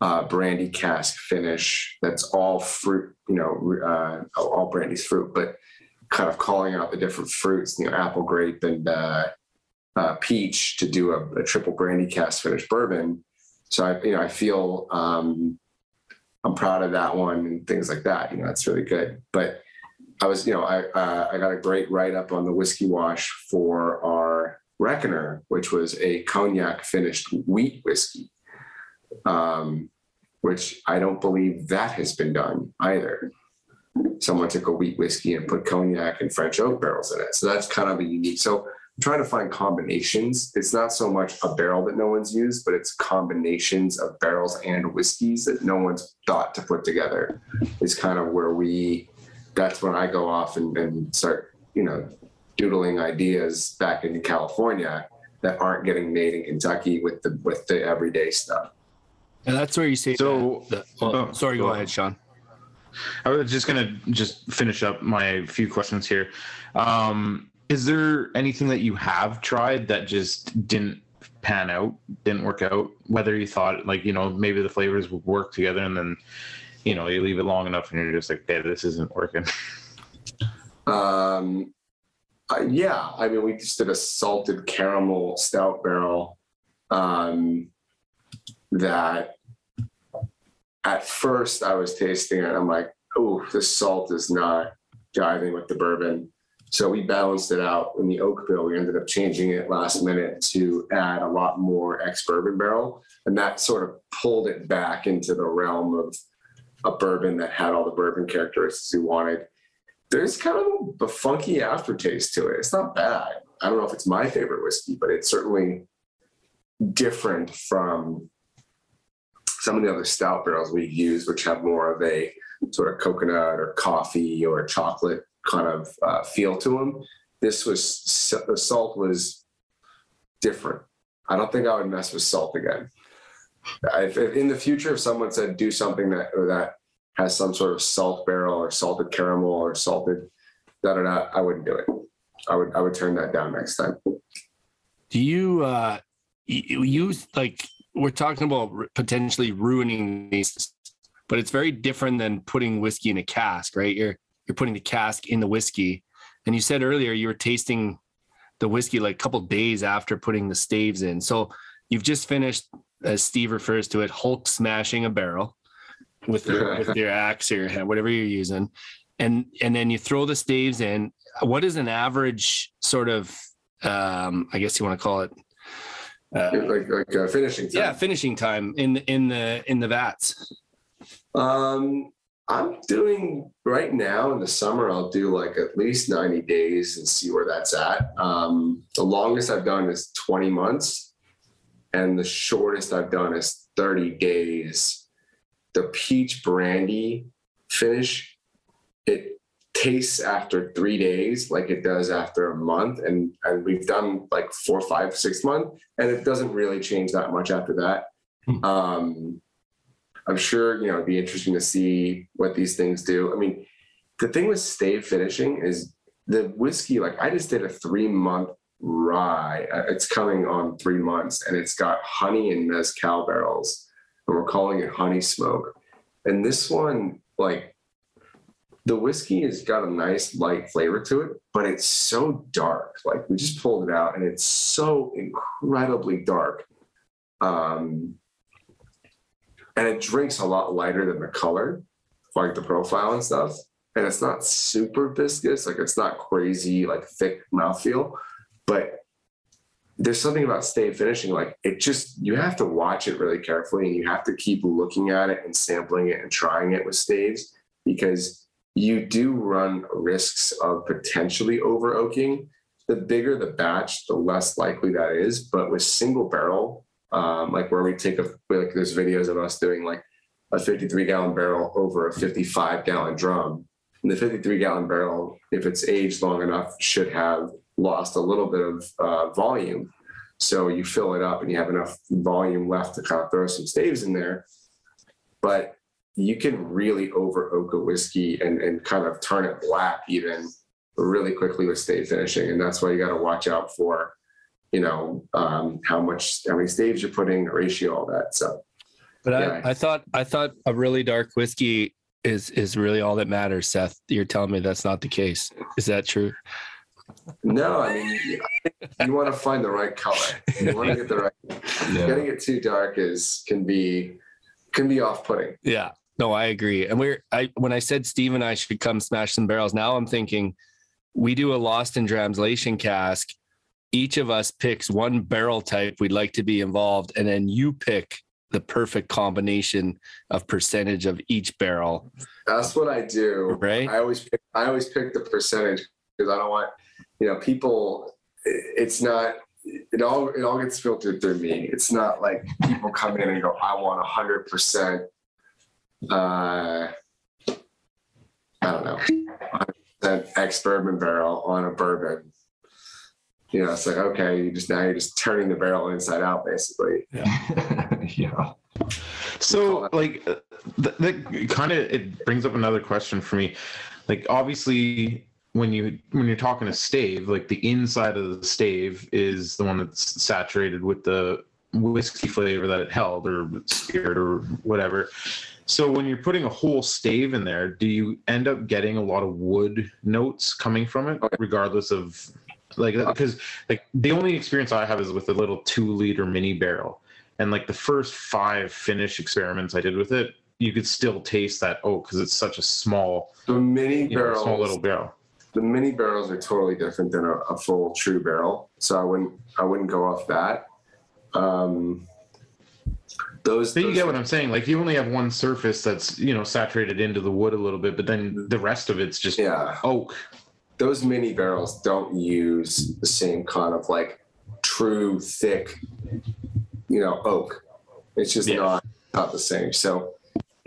uh, brandy cask finish that's all fruit, you know, uh, all brandy's fruit, but kind of calling out the different fruits, you know, apple, grape, and uh, uh, peach to do a, a triple brandy cask finish bourbon. So I, you know, I feel um, I'm proud of that one and things like that. You know, that's really good. But I was, you know, I uh, I got a great write up on the whiskey wash for our Reckoner, which was a cognac finished wheat whiskey, um, which I don't believe that has been done either. Someone took a wheat whiskey and put cognac and French oak barrels in it, so that's kind of a unique. So I'm trying to find combinations. It's not so much a barrel that no one's used, but it's combinations of barrels and whiskeys that no one's thought to put together. Is kind of where we. That's when I go off and, and start you know, doodling ideas back in California that aren't getting made in Kentucky with the with the everyday stuff. And that's where you say. So- that- the- oh, oh, sorry, go go ahead. ahead, Sean. I was just gonna just finish up my few questions here. Um, is there anything that you have tried that just didn't pan out, didn't work out? Whether you thought like you know maybe the flavors would work together, and then you know you leave it long enough, and you're just like, hey, this isn't working. Um, uh, yeah, I mean, we just did a salted caramel stout barrel um, that at first I was tasting it. I'm like, oh, the salt is not jiving with the bourbon. So we balanced it out in the oak bill. We ended up changing it last minute to add a lot more ex bourbon barrel. And that sort of pulled it back into the realm of a bourbon that had all the bourbon characteristics we wanted there's kind of a funky aftertaste to it. It's not bad. I don't know if it's my favorite whiskey, but it's certainly different from some of the other stout barrels we've used, which have more of a sort of coconut or coffee or chocolate kind of uh, feel to them. This was the salt was different. I don't think I would mess with salt again. If, if in the future, if someone said do something that that has some sort of salt barrel or salted caramel or salted da da da, I wouldn't do it. I would I would turn that down next time. Do you uh you use like we're talking about potentially ruining these, but it's very different than putting whiskey in a cask, right? You're you're putting the cask in the whiskey, and you said earlier you were tasting the whiskey like a couple days after putting the staves in. So you've just finished, as Steve refers to it, Hulk smashing a barrel with your with your axe or your hand, whatever you're using, and and then you throw the staves in. What is an average sort of um, I guess you want to call it. Uh, Like like uh, finishing time. yeah, finishing time in in the in the vats. Um, I'm doing right now in the summer. I'll do like at least 90 days and see where that's at. Um, the longest I've done is 20 months, and the shortest I've done is 30 days. The peach brandy finish, it tastes after three days like it does after a month, and and we've done like four, five, six months, and it doesn't really change that much after that. Hmm. Um, I'm sure, you know, it'd be interesting to see what these things do. I mean, the thing with stave finishing is the whiskey, like I just did a three month rye. Uh, It's coming on three months and it's got honey and mezcal barrels. And we're calling it honey smoke. And this one, like the whiskey has got a nice light flavor to it, but it's so dark. Like we just pulled it out and it's so incredibly dark. Um, and it drinks a lot lighter than the color, like the profile and stuff. And it's not super viscous, like it's not crazy, like thick mouthfeel, but there's something about stave finishing, like it just you have to watch it really carefully and you have to keep looking at it and sampling it and trying it with staves because you do run risks of potentially over oaking. The bigger the batch, the less likely that is. But with single barrel, um, like where we take a like there's videos of us doing like a 53 gallon barrel over a 55 gallon drum. And the 53 gallon barrel, if it's aged long enough, should have lost a little bit of uh, volume. So you fill it up and you have enough volume left to kind of throw some staves in there. But you can really over oak a whiskey and, and kind of turn it black even really quickly with stave finishing. And that's why you got to watch out for you know, um, how much, how many staves you're putting, the ratio, all that. So, But Yeah. I, I thought I thought a really dark whiskey is is really all that matters, Seth. You're telling me that's not the case. Is that true? no, I mean, you, you want to find the right color. You want to get the right. Getting it too dark is can be can be off putting. Yeah. No, I agree. And we're I when I said Steve and I should come smash some barrels, now I'm thinking we do a lost in translation cask. Each of us picks one barrel type we'd like to be involved, and then you pick the perfect combination of percentage of each barrel. That's what I do. Right. I always pick, I always pick the percentage because I don't want, you know, people. It's not. It all it all gets filtered through me. It's not like people come in and go, I want hundred percent. Uh, I don't know, An ex bourbon barrel on a bourbon. You know, it's like okay, you just now you're just turning the barrel inside out, basically. yeah. So, like, uh, that, that kind of it brings up another question for me. Like, obviously, when you when you're talking a stave, like the inside of the stave is the one that's saturated with the whiskey flavor that it held, or spirit, or whatever. So, when you're putting a whole stave in there, do you end up getting a lot of wood notes coming from it, regardless of like because like the only experience I have is with a little two liter mini barrel and like the first five finish experiments I did with it, you could still taste that oak because it's such a small, The mini you know, small little barrel. the mini barrels are totally different than a, a full true barrel. So I wouldn't I wouldn't go off that. Um, those, But you those- get what I'm saying. Like you only have one surface that's you know saturated into the wood a little bit, but then the rest of it's just yeah. oak. those mini barrels don't use the same kind of like true thick, you know, oak. It's just Yeah. not not the same. So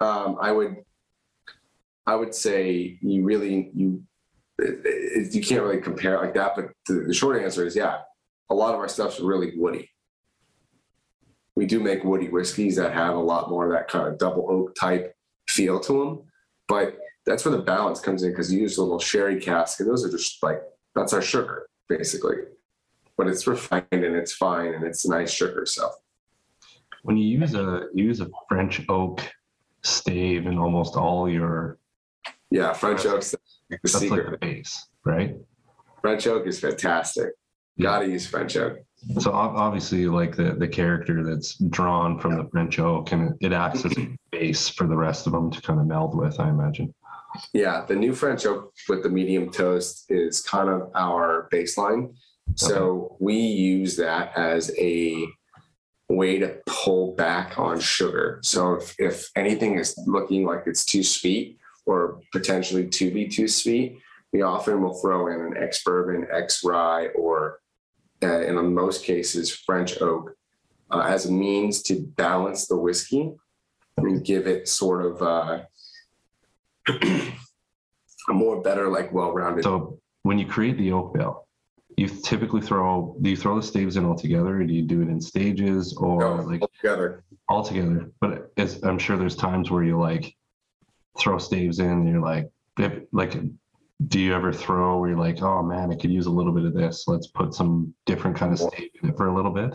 um, I would I would say you really you you can't really compare it like that. But the, the short answer is yeah, a lot of our stuff's really woody. We do make woody whiskeys that have a lot more of that kind of double oak type feel to them, but that's where the balance comes in because you use a little sherry cask, and those are just like that's our sugar basically. But it's refined and it's fine and it's nice sugar. So When you use a you use a French oak stave in almost all your yeah, French the that's secret. like the base, right? French oak is fantastic. Gotta use French oak. So obviously, like the the character that's drawn from the French oak, and it, acts as a base for the rest of them to kind of meld with. I imagine. Yeah, the new French oak with the medium toast is kind of our baseline. So we use that as a way to pull back on sugar. So if, if anything is looking like it's too sweet or potentially to be too sweet, we often will throw in an ex bourbon, ex rye, or uh, in most cases, French oak uh, as a means to balance the whiskey and give it sort of uh, a more better, like well-rounded. So when you create the oak bill, you typically throw do you throw the staves in all together, or do you do it in stages, or No, like together. all together? But I'm sure there's times where you like throw staves in, and you're like, like, do you ever throw where you're like, oh man, I could use a little bit of this. Let's put some different kind of stave in it for a little bit,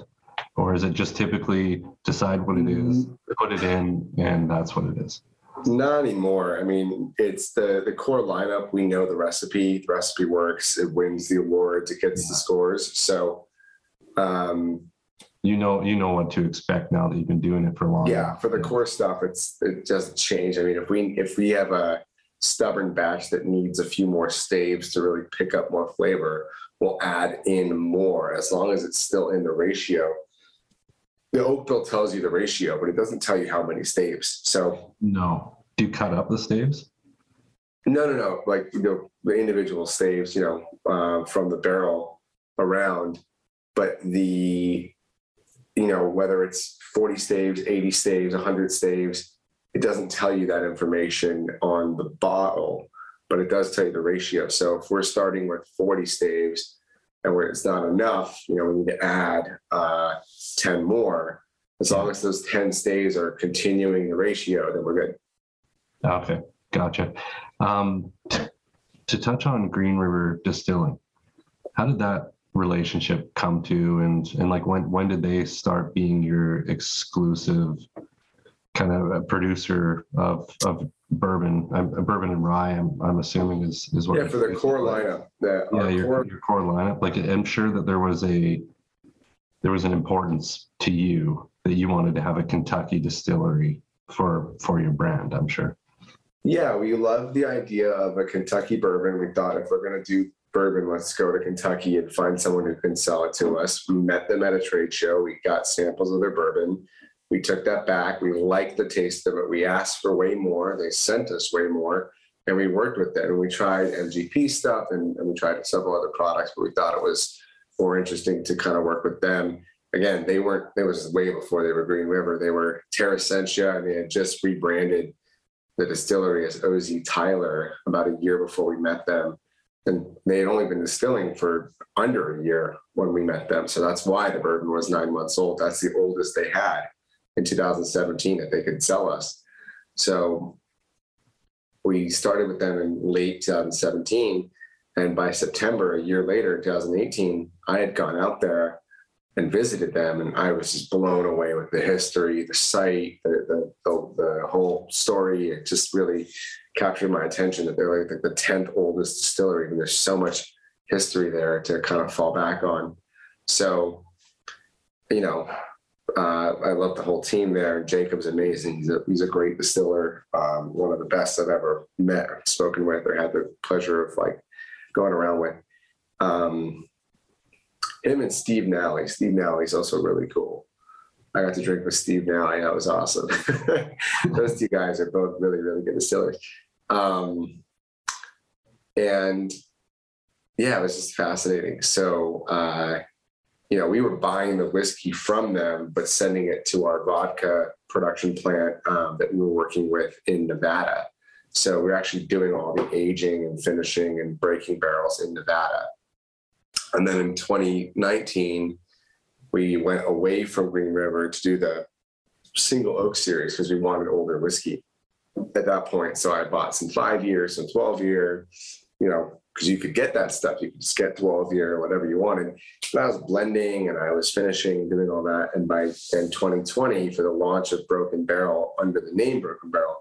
or is it just typically decide what it is, put it in, and that's what it is? Not anymore. I mean, it's the the core lineup. We know the recipe. The recipe works. It wins the awards. It gets the scores. So, um, You know, you know what to expect now that you've been doing it for a long. yeah, for the core stuff, it's it doesn't change. I mean, if we if we have a stubborn batch that needs a few more staves to really pick up more flavor, we'll add in more as long as it's still in the ratio. The oak bill tells you the ratio, but it doesn't tell you how many staves. So No. Do you cut up the staves? No, no, no. Like you know, the individual staves, you know, uh, from the barrel around, but the, you know, whether it's forty staves, eighty staves, hundred staves, it doesn't tell you that information on the bottle, but it does tell you the ratio. So if we're starting with forty staves, and where it's not enough, you know, we need to add uh, ten more. As long as those ten staves are continuing the ratio, then we're good. Okay, gotcha. Um, to touch on Green River Distilling, how did that relationship come to, and and like when when did they start being your exclusive kind of a producer of of bourbon, uh, bourbon and rye? I'm I'm assuming is is what. Yeah, for the core lineup, the Yeah, your, core your core lineup. Like I'm sure that there was a there was an importance to you that you wanted to have a Kentucky distillery for for your brand. I'm sure. Yeah, we love the idea of a Kentucky bourbon. We thought if we're going to do bourbon, let's go to Kentucky and find someone who can sell it to us. We met them at a trade show. We got samples of their bourbon. We took that back. We liked the taste of it. We asked for way more. They sent us way more. And we worked with them. And we tried MGP stuff and, and we tried several other products, but we thought it was more interesting to kind of work with them. Again, they weren't, it was way before they were Green River. They were Terressentia and they had just rebranded the distillery as OZ Tyler about a year before we met them. And they had only been distilling for under a year when we met them. So that's why the bourbon was nine months old. That's the oldest they had in 2017 that they could sell us. So we started with them in late 2017. And by September, a year later, 2018, I had gone out there and visited them, and I was just blown away with the history, the site, the the, the, the whole story. It just really captured my attention that they're like the tenth oldest distillery, and there's so much history there to kind of fall back on. So, you know, uh, I love the whole team there. Jacob's amazing. He's a, he's a great distiller, um, one of the best I've ever met spoken with or had the pleasure of like going around with. Um, him and Steve Nally. Steve Nally's also really cool. I got to drink with Steve Nally. That was awesome. Those two guys are both really, really good distillers. Um, and yeah, it was just fascinating. So, uh, you know, we were buying the whiskey from them, but sending it to our vodka production plant um, that we were working with in Nevada. So we're actually doing all the aging and finishing and breaking barrels in Nevada. And then in 2019, we went away from Green River to do the single oak series because we wanted older whiskey at that point. So I bought some five years, some 12 year, you know, because you could get that stuff. You could just get 12 year, whatever you wanted. But I was blending and I was finishing and doing all that. And by in 2020, for the launch of Broken Barrel under the name Broken Barrel,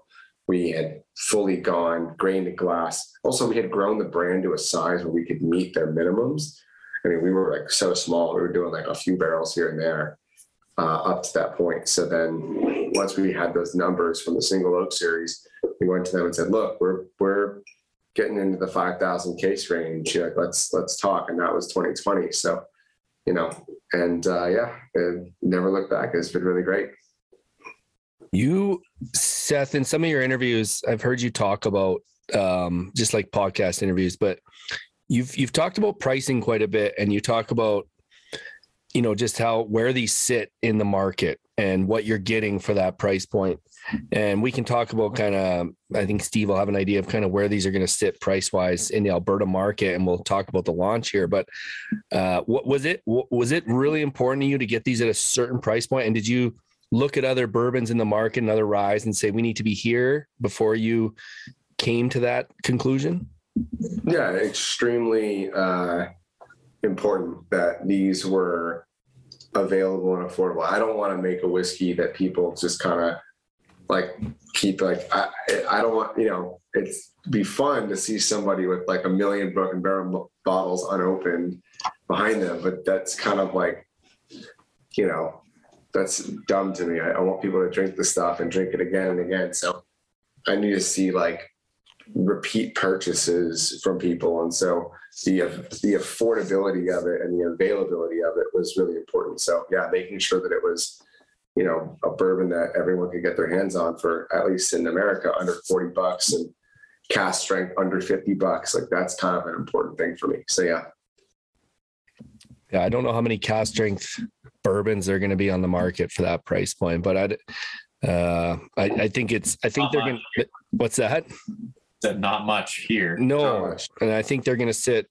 we had fully gone grain to glass. Also, we had grown the brand to a size where we could meet their minimums. I mean, we were like so small. We were doing like a few barrels here and there uh, up to that point. So then once we had those numbers from the single oak series, we went to them and said, look, we're, we're getting into the 5,000 case range. Like, let's, let's talk. And that was 2020. So, you know, and uh, yeah, never looked back. It's been really great. You, Seth, in some of your interviews, I've heard you talk about um, just like podcast interviews, but you've you've talked about pricing quite a bit, and you talk about you know just how where these sit in the market and what you're getting for that price point. And we can talk about kind of, I think Steve will have an idea of kind of where these are going to sit price wise in the Alberta market, and we'll talk about the launch here. But uh, what was it? Was it really important to you to get these at a certain price point? And did you look at other bourbons in the market and other ryes and say we need to be here before you came to that conclusion? Yeah, extremely uh, important that these were available and affordable. I don't want to make a whiskey that people just kind of like keep like I I don't want you know it's be fun to see somebody with like a million broken barrel bottles unopened behind them, but that's kind of like you know that's dumb to me. I, I want people to drink the stuff and drink it again and again. So I need to see like repeat purchases from people, and so the the affordability of it and the availability of it was really important. So yeah, making sure that it was you know a bourbon that everyone could get their hands on for at least in America under forty bucks and cask strength under 50 bucks. Like that's kind of an important thing for me. So yeah. Yeah i don't know how many cask strength bourbons are going to be on the market for that price point but i uh i, I think it's i think Not they're going to what's that? That not much here. Not no much. and i think they're going to sit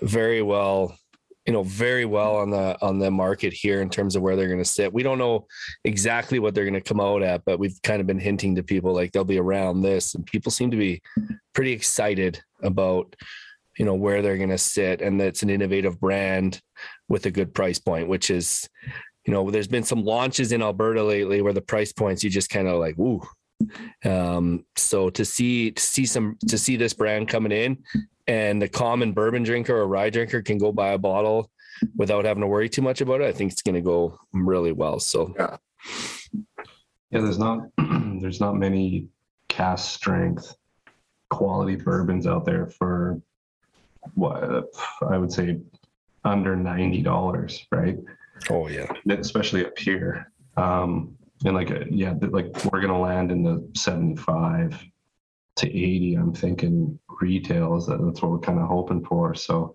very well you know very well on the on the market here in terms of where they're going to sit. We don't know exactly what they're going to come out at but we've kind of been hinting to people like they'll be around this and people seem to be pretty excited about you know where they're going to sit and it's an innovative brand with a good price point which is you know there's been some launches in alberta lately where the price points you just kind of like woo um so to see to see some to see this brand coming in and the common bourbon drinker or rye drinker can go buy a bottle without having to worry too much about it i think it's going to go really well so Yeah, yeah. there's not there's not many cask strength quality bourbons out there for what I would say under ninety dollars, right? oh yeah Especially up here. Um, and like uh, yeah, like we're gonna land in the seventy-five to eighty. I'm thinking retail is that that's what we're kind of hoping for. So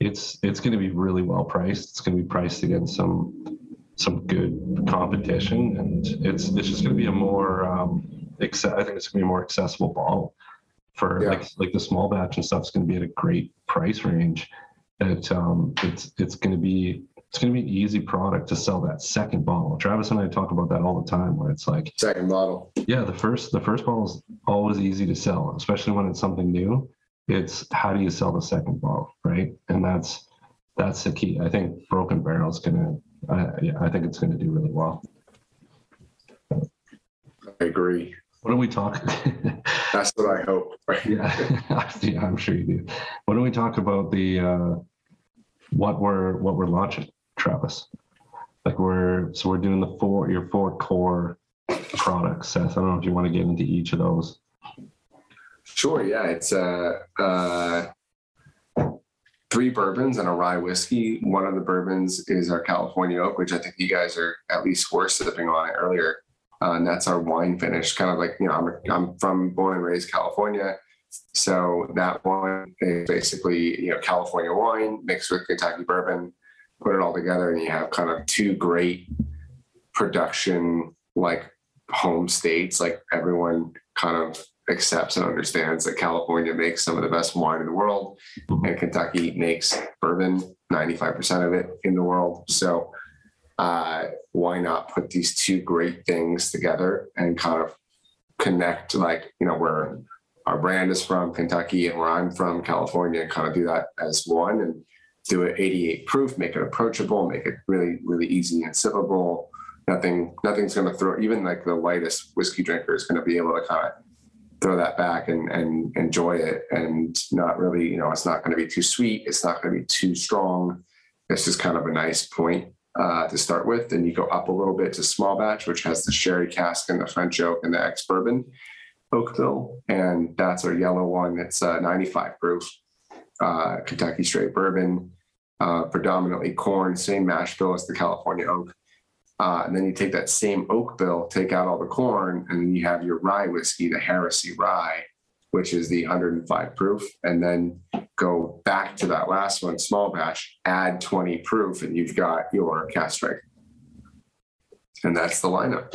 it's it's going to be really well priced. It's going to be priced against some some good competition, and it's it's just going to be a more um, I think it's gonna be a more accessible bottle for Yeah. like like the small batch and stuff is gonna be at a great price range. It um it's it's gonna be it's gonna be an easy product to sell that second bottle. Travis and I talk about that all the time where it's like, Second bottle. yeah, the first the first bottle is always easy to sell, especially when it's something new. It's how do you sell the second bottle, right? And that's that's the key. I think Broken Barrel is gonna, uh, yeah, I think it's gonna do really well. I agree. What do we talk? That's what I hope. Right. yeah, yeah, I'm sure you do. Why don't we talk about the uh, what we're what we're launching, Travis? Like we're so we're doing the four your four core products. Seth, I don't know if you want to get into each of those. Sure. Yeah. It's uh, uh, three bourbons and a rye whiskey. One of the bourbons is our California oak, which I think you guys are at least were sipping on it earlier. Uh, and that's our wine finish. Kind of like you know, I'm I'm from born and raised California, so that one is basically you know California wine mixed with Kentucky bourbon. Put it all together, and you have kind of two great production like home states. Like everyone kind of accepts and understands that California makes some of the best wine in the world, and Kentucky makes bourbon, 95% of it in the world. So, uh, why not put these two great things together and kind of connect, like, you know, where our brand is from Kentucky and where I'm from California, and kind of do that as one and do it 88 proof, make it approachable, make it really, really easy and sippable. Nothing, nothing's going to throw, even like the lightest whiskey drinker is going to be able to kind of throw that back and, and enjoy it and not really, you know, it's not going to be too sweet. It's not going to be too strong. It's just kind of a nice point uh, to start with. Then you go up a little bit to small batch, which has the sherry cask and the French oak and the ex bourbon oak. And that's our yellow one. It's uh, 95 proof uh, Kentucky straight bourbon, uh, predominantly corn, same mash bill as the California oak. Uh, and then you take that same oak bill, take out all the corn, and then you have your rye whiskey, the Heresy Rye, which is the 105 proof, and then go back to that last one, small batch, add 20 proof, and you've got your cast strike. And that's the lineup.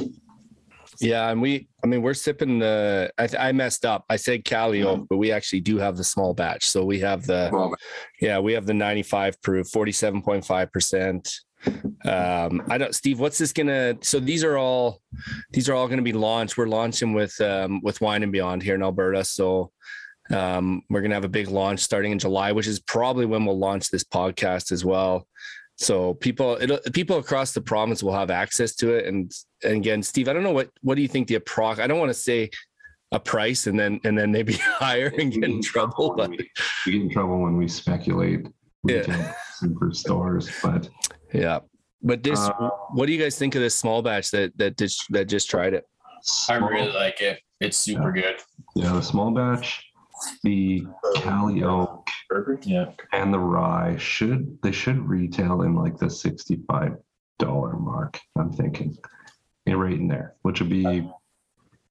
Yeah, and we, I mean, we're sipping the. I, I messed up. I said Cali Oak, but we actually do have the small batch. So we have the, yeah, we have the 95 proof, 47.5 percent. Um, I don't, Steve. What's this gonna? So these are all, these are all to be launched. We're launching with um, with Wine and Beyond here in Alberta. So um, we're gonna have a big launch starting in July, which is probably when we'll launch this podcast as well. So people, it'll, people across the province will have access to it. And, and again, Steve, I don't know what what do you think the approx? I don't want to say a price and then and then maybe higher and get in trouble. But we, we get in trouble when we speculate Yeah. retail super stores, but yeah. But this, Uh, what do you guys think of this small batch that that just that just tried it? I really like it. It's super good. yeah the small batch, the Cali Oak Yeah. and the rye should they should retail in like the sixty five dollar mark. I'm thinking, and right in there, which would be,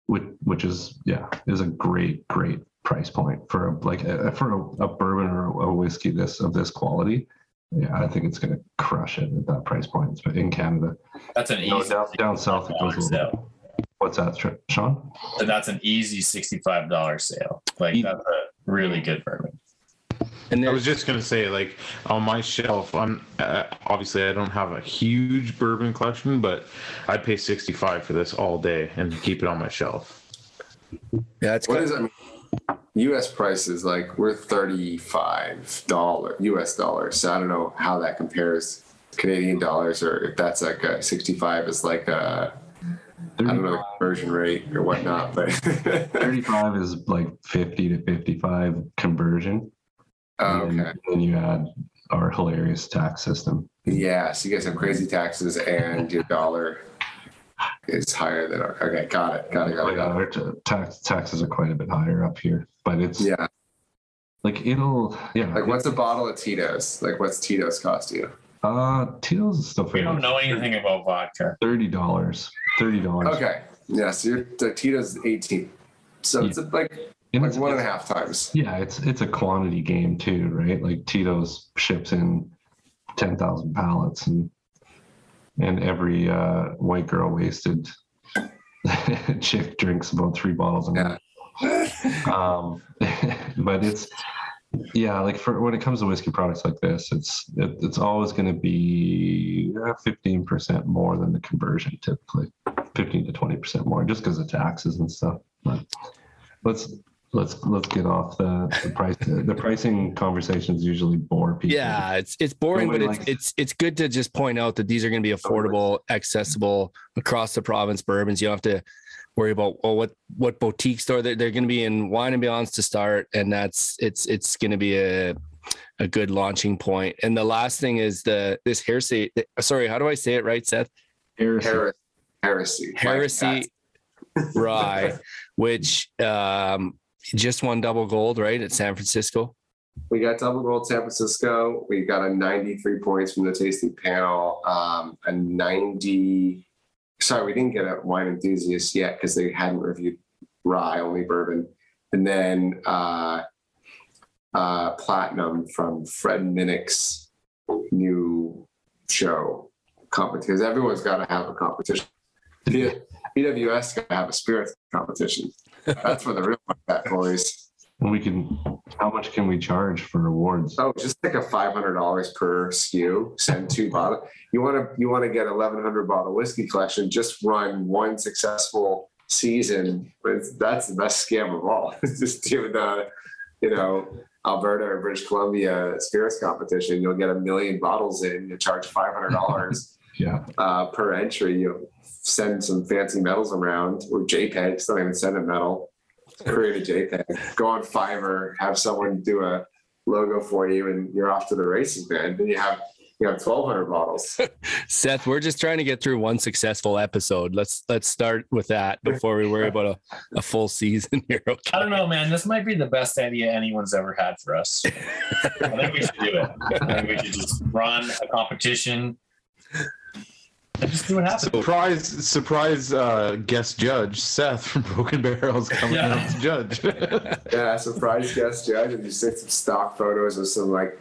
which which is yeah is a great great price point for a like a, for a, a bourbon or a whiskey this of this quality. Yeah, I think it's gonna crush it at that price point in Canada. That's an No, easy down, down south it goes a little. Sale. What's that, Sean? So that's an easy sixty-five dollar sale. Like that's a really good bourbon. And I was just gonna say, like on my shelf, I'm uh, obviously I don't have a huge bourbon collection, but I'd pay 65 for this all day and keep it on my shelf. yeah, it's What got, is I mean, US prices like we're thirty-five dollar US dollars. So I don't know how that compares Canadian dollars or if that's like a sixty-five is like a I don't know the conversion rate or whatnot, but 35 is like 50 to 55 conversion. Oh, And then you add our hilarious tax system. Yeah, so you guys have crazy taxes and your dollar is higher than our okay, got it, got it, got it, got it. our tax taxes are quite a bit higher up here, but it's Yeah. like it'll yeah. Like what's a bottle of Tito's? Like what's Tito's cost you? Uh Tito's is still We don't know anything about vodka. thirty dollars. Thirty dollars. Okay. Yeah, so your the Tito's is eighteen. So it's like And like it's, one and a half times. yeah, it's it's a quantity game too, right? Like Tito's ships in ten thousand pallets and and every uh white girl wasted chick drinks about three bottles a night. Yeah. month. Um, but it's yeah, like for when it comes to whiskey products like this, it's it, it's always going to be fifteen percent more than the conversion typically, fifteen to twenty percent more, just because of taxes and stuff. But let's let's let's get off the, the price. The pricing conversations usually bore people. Yeah, it's it's boring, but Nobody it's it. it's it's good to just point out that these are going to be affordable, accessible across the province bourbons. You don't have to worry about well what what boutique store they're, they're going to be in wine and beyonds to start, and that's it's it's going to be a a good launching point. And the last thing is the this heresy. Sorry, how do I say it right, Seth? Heresy. Heresy. Heresy. Like Heresy rye, which um just won double gold right at San Francisco. We got double gold San Francisco. We got a 93 points from the tasting panel. Um, a 90. Sorry, we didn't get a wine enthusiast yet because they hadn't reviewed rye, only bourbon. And then uh, uh, platinum from Fred Minnick's new show competition. Everyone's got to have a competition. PWS got to have a spirits competition. That's where the real one at, boys. And we can. How much can we charge for awards? Oh, just like a five hundred dollars per SKU. Send two bottle. You want to you want to get eleven hundred bottle whiskey collection. Just run one successful season. But that's the best scam of all. just do the, you know, Alberta or British Columbia spirits competition. You'll get a million bottles in. You charge five hundred dollars Yeah. uh, per entry. You send some fancy medals around or JPEGs. Don't even send a medal. Create a JPEG. Go on Fiverr. Have someone do a logo for you, and you're off to the races, man. Then you have you have 1,200 bottles. Seth, we're just trying to get through one successful episode. Let's let's start with that before we worry about a, a full season here. Okay. I don't know, man. This might be the best idea anyone's ever had for us. I think we should do it. I think we should just run a competition and just see what happens. Surprise, surprise uh, guest judge Seth from Broken Barrels coming Yeah. out to judge. yeah, surprise guest judge, and you take some stock photos of some like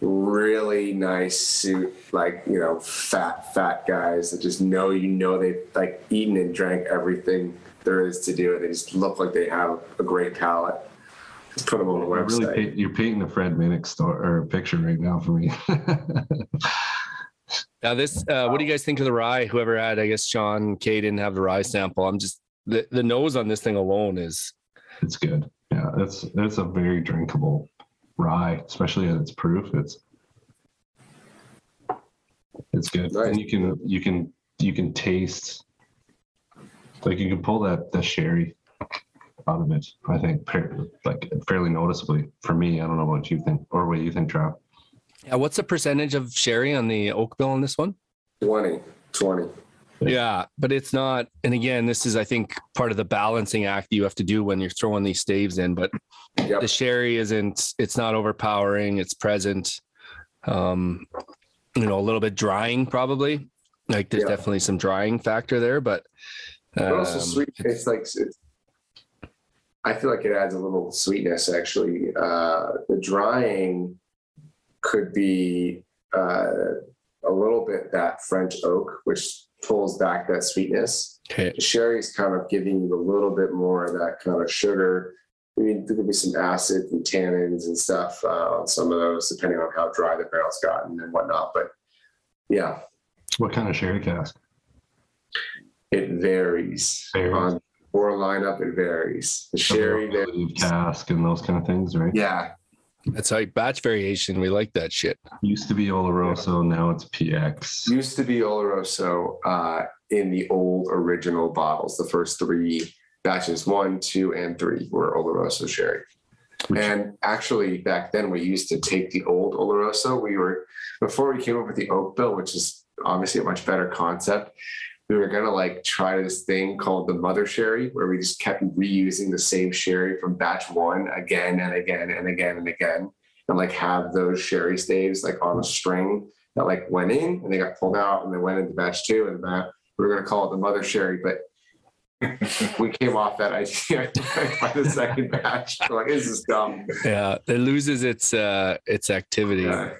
really nice suit, like you know, fat fat guys that just know you know they've like eaten and drank everything there is to do, and they just look like they have a great palate. Just put them on the You're really website. paint, you're painting the Fred Minnick store or picture right now for me. Now this, uh, what do you guys think of the rye? Whoever had, I guess Sean Kay didn't have the rye sample. I'm just the, the nose on this thing alone is it's good. Yeah, it's it's a very drinkable rye, especially at its proof. It's it's good, Nice. and you can you can you can taste like you can pull that the sherry out of it. I think like fairly noticeably for me. I don't know what you think or what you think, Trav. Yeah. What's the percentage of sherry on the oak bill on this one? 20, 20. Yeah, but it's not. And again, this is I think part of the balancing act you have to do when you're throwing these staves in. But Yep. the sherry isn't. It's not overpowering. It's present. Um, you know, a little bit drying probably. Like there's Yeah. definitely some drying factor there, but But also um, sweet. It's like it's, I feel like it adds a little sweetness. Actually, uh, the drying could be uh, a little bit that French oak, which pulls back that sweetness. Okay. The sherry's kind of giving you a little bit more of that kind of sugar. I mean, there could be some acid and tannins and stuff uh, on some of those, depending on how dry the barrel's gotten and whatnot. But yeah, What kind of sherry cask? it varies. Varies. On or lineup, it varies. The sherry there. Availability cask and those kind of things, right? Yeah, That's like batch variation. We like that shit. Used to be Oloroso, now it's PX. used to be Oloroso uh, in the old original bottles. The first three batches, one, two, and three, were Oloroso sherry. Which- And actually, back then, we used to take the old Oloroso. We were before we came up with the Oak Bill, which is obviously a much better concept. We were gonna like try this thing called the Mother Sherry, where we just kept reusing the same sherry from batch one again and again and again and again, and like have those sherry staves like on a string that like went in and they got pulled out and they went into batch two and that we were gonna call it the Mother Sherry, but we came off that idea by the second batch. We're like, this is dumb. Yeah, it loses its uh its activity. Yeah.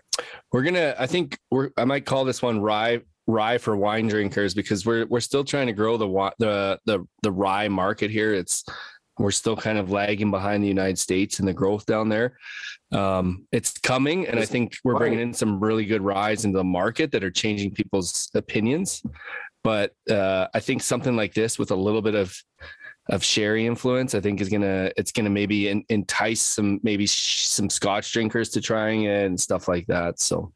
We're gonna. I think we're. I might call this one rye rye for wine drinkers because we're we're still trying to grow the the the the rye market here. It's we're still kind of lagging behind the United States and the growth down there. Um, it's coming, and I think we're bringing in some really good ryes into the market that are changing people's opinions. But uh, I think something like this with a little bit of of sherry influence, I think is gonna it's gonna maybe en- entice some maybe sh- some Scotch drinkers to trying it and stuff like that. So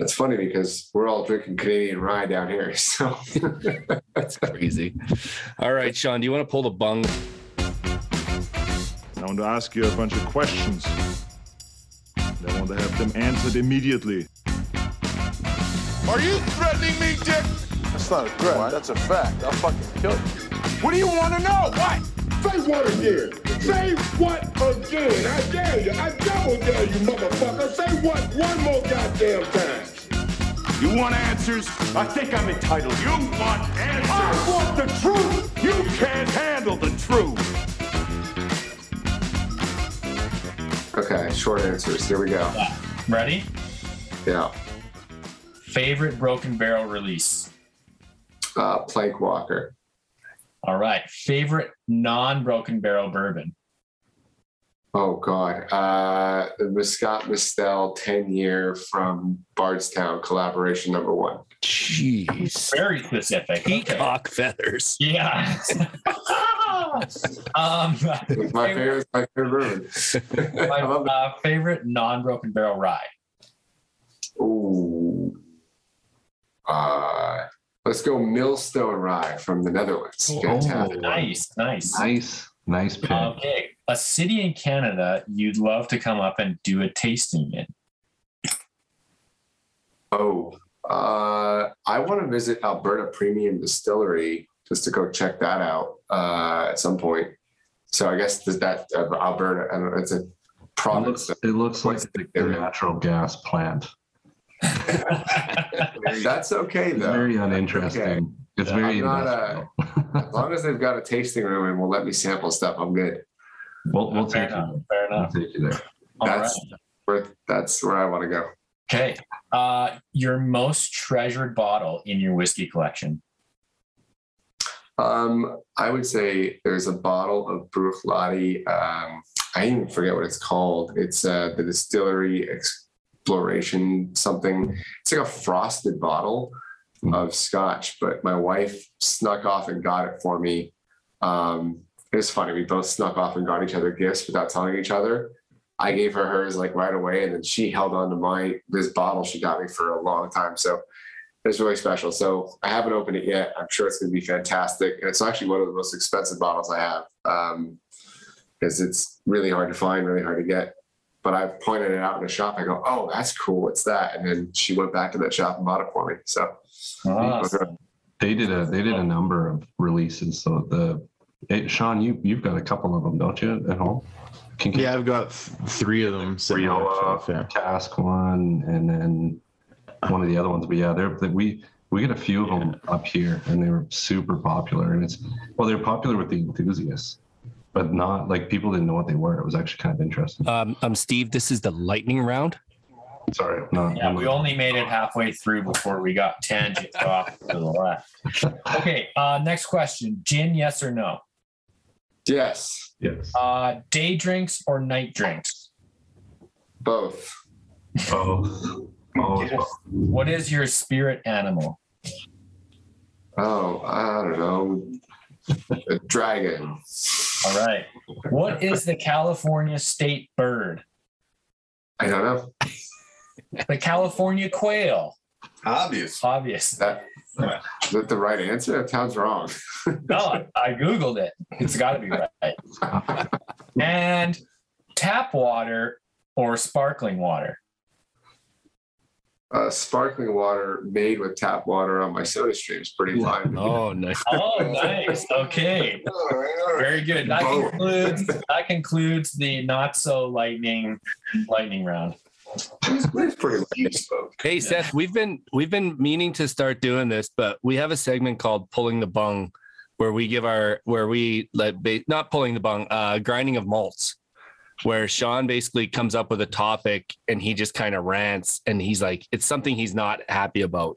That's funny because we're all drinking Canadian rye down here. So that's crazy. All right, Sean, do you want to pull the bung? I want to ask you a bunch of questions. I want to have them answered immediately. Are you threatening me, Dick? That's not a threat. That's a fact. I'll fucking kill you. What do you want to know? What? Say what again? Say what again? I dare you. I double dare you, motherfucker. Say what one more goddamn time. You want answers? I think I'm entitled. You want answers? I want the truth. You can't handle the truth. okay, short answers. Here we go. Ready? Yeah. Favorite Broken Barrel release. Uh, Plank Walker. All right. Favorite non-Broken Barrel bourbon. Oh God. Uh, the Scott Mistel 10 year from Bardstown collaboration number one. Jeez, Very specific. Okay. peacock feathers. Yeah. um, my favorite, my favorite bourbon. my I love it. uh, favorite non-Broken Barrel rye. Ooh. Uh, let's go Millstone Rye from the Netherlands. Fantastic. Nice, nice. Nice, nice pick. Okay, a city in Canada you'd love to come up and do a tasting in. Oh, uh, I want to visit Alberta Premium Distillery just to go check that out uh, at some point. So I guess does that uh, Alberta? I don't know. It's a It looks, it looks like a the- natural gas plant. That's okay It's though. very uninteresting. okay. It's very I'm not, uh, industrial. As long as they've got a tasting room and will let me sample stuff, I'm good. we'll we'll fair take enough. you. Fair We'll enough. take you there. All right. That's where that's where I want to go. Okay. Uh, your most treasured bottle in your whiskey collection. Um, I would say there's a bottle of Bruichladdich. Um, I even forget what it's called. It's uh, the distillery exploration something. It's like a frosted bottle of scotch, but my wife snuck off and got it for me. Um, it was funny. We both snuck off and got each other gifts without telling each other. I gave her hers like right away, and then she held on to my this bottle she got me for a long time. So it's really special. So I haven't opened it yet. I'm sure it's going to be fantastic. And it's actually one of the most expensive bottles I have um, because it's really hard to find, really hard to get. But I pointed it out in the shop. I go, oh, that's cool. What's that? And then she went back to that shop and bought it for me. So Awesome. They did a they did a number of releases. So the hey, Sean, you you've got a couple of them, don't you, at home? Can Yeah, I've got three of them sitting on the Rioja, shelf. Yeah. cask one, and then one of the other ones. But yeah, they're they, we we get a few of them up here, and they were super popular. And it's well, they're popular with the enthusiasts, but not like people didn't know what they were. It was actually kind of interesting. Um, um, Steve, this is the lightning round. Sorry, no, Yeah, we only made it halfway through before we got tangent off to the left. Okay, uh, next question. Gin, yes or no? yes, yes. Uh, day drinks or night drinks? both. Oh, oh, What is your spirit animal? Oh, I don't know. A dragon. All right. What is the California state bird? I don't know. The California quail. Obvious. Obvious. That is that the right answer? That sounds wrong. No, I Googled it. It's got to be right. And tap water or sparkling water? Uh, sparkling water made with tap water on my soda stream is pretty fine. Oh, nice. Oh, nice. Okay. Very good. That Both. concludes that concludes the not so lightning lightning round. It's pretty late. Hey Seth, we've been we've been meaning to start doing this, but we have a segment called "Pulling the Bung," where we give our where we let ba- not pulling the bung, uh, grinding of malts, where Sean basically comes up with a topic and he just kind of rants and he's like, it's something he's not happy about,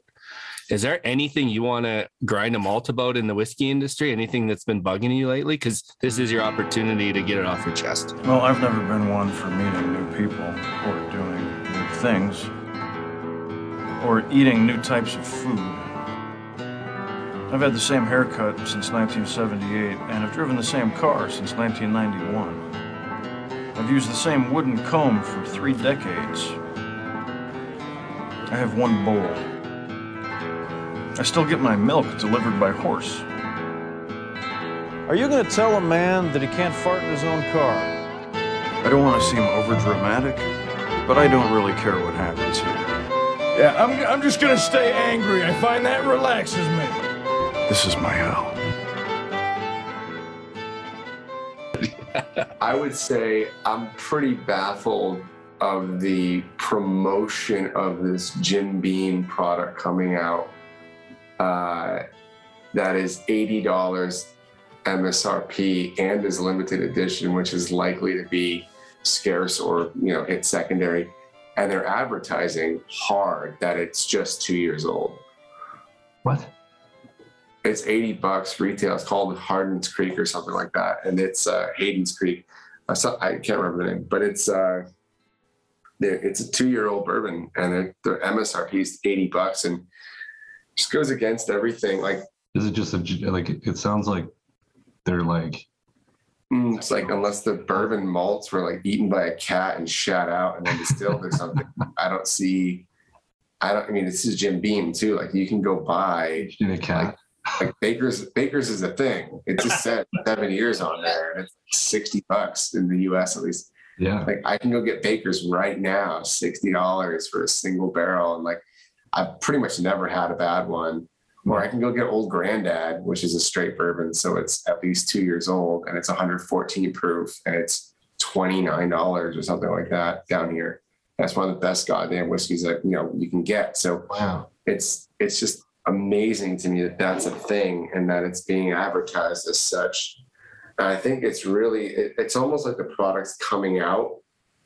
is there anything you want to grind a malt about in the whiskey industry? Anything that's been bugging you lately? Because this is your opportunity to get it off your chest. Well, I've never been one for meeting new people or doing new things or eating new types of food. I've had the same haircut since 1978 and I've driven the same car since 1991. I've used the same wooden comb for three decades. I have one bowl. I still get my milk delivered by horse. Are you going to tell a man that he can't fart in his own car? I don't want to seem overdramatic, but I don't really care what happens here. Yeah, I'm, I'm just gonna stay angry. I find that relaxes me. This is my hell. I would say I'm pretty baffled of the promotion of this Jim Beam product coming out. Uh, that is $80 MSRP and is limited edition, which is likely to be scarce or you know hit secondary. And they're advertising hard that it's just two years old. What? It's 80 bucks retail. It's called Hardin's Creek or something like that. And it's uh, Hayden's Creek. I, saw, I can't remember the name, but it's uh, it's a two year old bourbon and their MSRP is 80 bucks and just goes against everything. Like, Is it just a like? It sounds like they're like mm, it's like unless the bourbon malts were like eaten by a cat and shat out and then distilled or something, I don't see. I don't. I mean, this is Jim Beam too. Like you can go buy in a cat. like Baker's Baker's is a thing. It just said seven years on there, and it's sixty bucks in the U.S. at least. Yeah. Like I can go get Baker's right now, sixty dollars for a single barrel, and like I've pretty much never had a bad one. Or I can go get Old Granddad, which is a straight bourbon, so it's at least two years old, and it's 114 proof, and it's twenty nine dollars or something like that down here. That's one of the best goddamn whiskeys that you know you can get. So wow, it's it's just amazing to me that that's a thing and that it's being advertised as such. And I think it's really it, it's almost like the product's coming out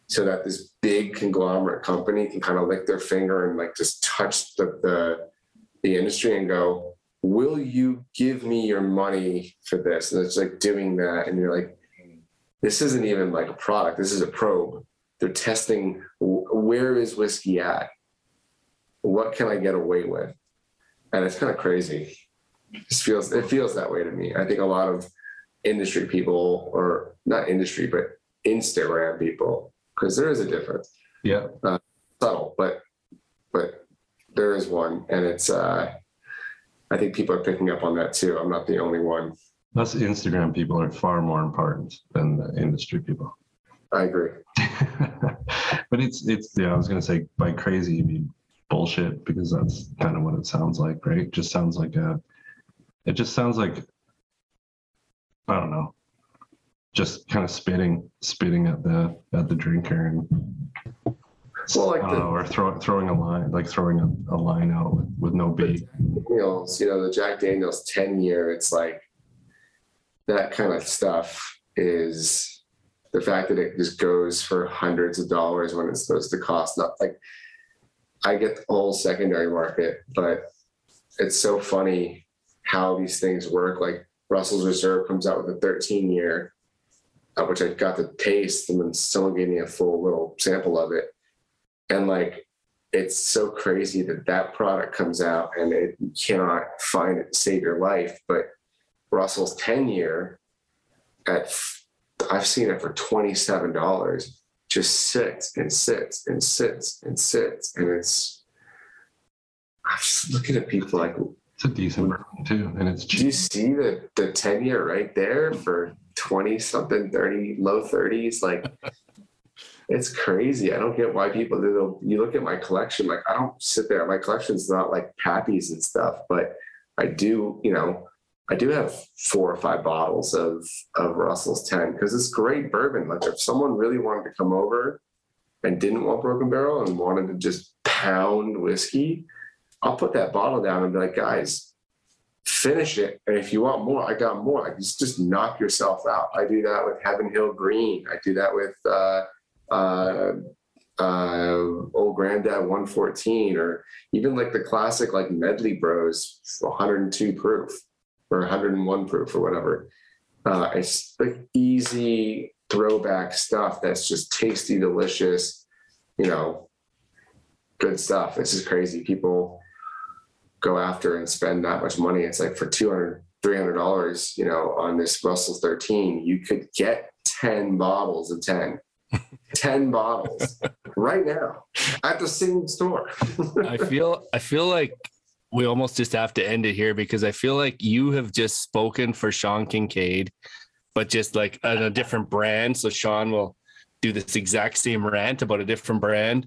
so that this big conglomerate company can kind of lick their finger and like just touch the the, the industry and go, "Will you give me your money for this?" And it's like doing that, and you're like, "This isn't even like a product. This is a probe. They're testing wh- where is whiskey at. What can I get away with?" And it's kind of crazy. It just feels it feels that way to me. I think a lot of industry people, or not industry, but Instagram people, because there is a difference. Yeah. Uh, subtle, but but there is one, and it's. uh I think people are picking up on that too. I'm not the only one. Us Instagram people are far more important than the industry people. I agree. but it's it's yeah. I was gonna say by crazy you mean bullshit because that's kind of what it sounds like, right? It just sounds like a. It just sounds like. I don't know. Just kind of spitting, spitting at the at the drinker and. Well, like I don't the- know, or throw, throwing a line, like throwing a, a line out with, with no bait. you know, you know, the Jack Daniels 10 year, it's like that kind of stuff is the fact that it just goes for hundreds of dollars when it's supposed to cost not like I get the whole secondary market, but it's so funny how these things work. Like Russell's Reserve comes out with a 13 year, uh, which I got to taste, and then someone gave me a full little sample of it. And like, it's so crazy that that product comes out and it cannot find it to save your life. But Russell's 10 year at, I've seen it for $27, just sits and sits and sits and sits. And it's, I'm just looking at people like, It's a decent bourbon too, and it's do you see the, the 10 year right there for 20 something, 30, low 30s? Like, it's crazy. I don't get why people do. You look at my collection, like I don't sit there. My collection's not like pappies and stuff, but I do. You know, I do have four or five bottles of of Russell's Ten because it's great bourbon. Like if someone really wanted to come over and didn't want Broken Barrel and wanted to just pound whiskey, I'll put that bottle down and be like, guys, finish it. And if you want more, I got more. Like just just knock yourself out. I do that with Heaven Hill Green. I do that with. uh uh, uh, Old Granddad 114, or even like the classic like Medley Bros 102 proof or 101 proof or whatever. Uh, it's like easy throwback stuff that's just tasty, delicious, you know, good stuff. It's just crazy. People go after and spend that much money. It's like for 200 $300, you know, on this Russell's 13, you could get 10 bottles of 10. 10 bottles right now at the same store. I feel I feel like we almost just have to end it here because I feel like you have just spoken for Sean Kincaid, but just like on a different brand. So Sean will do this exact same rant about a different brand.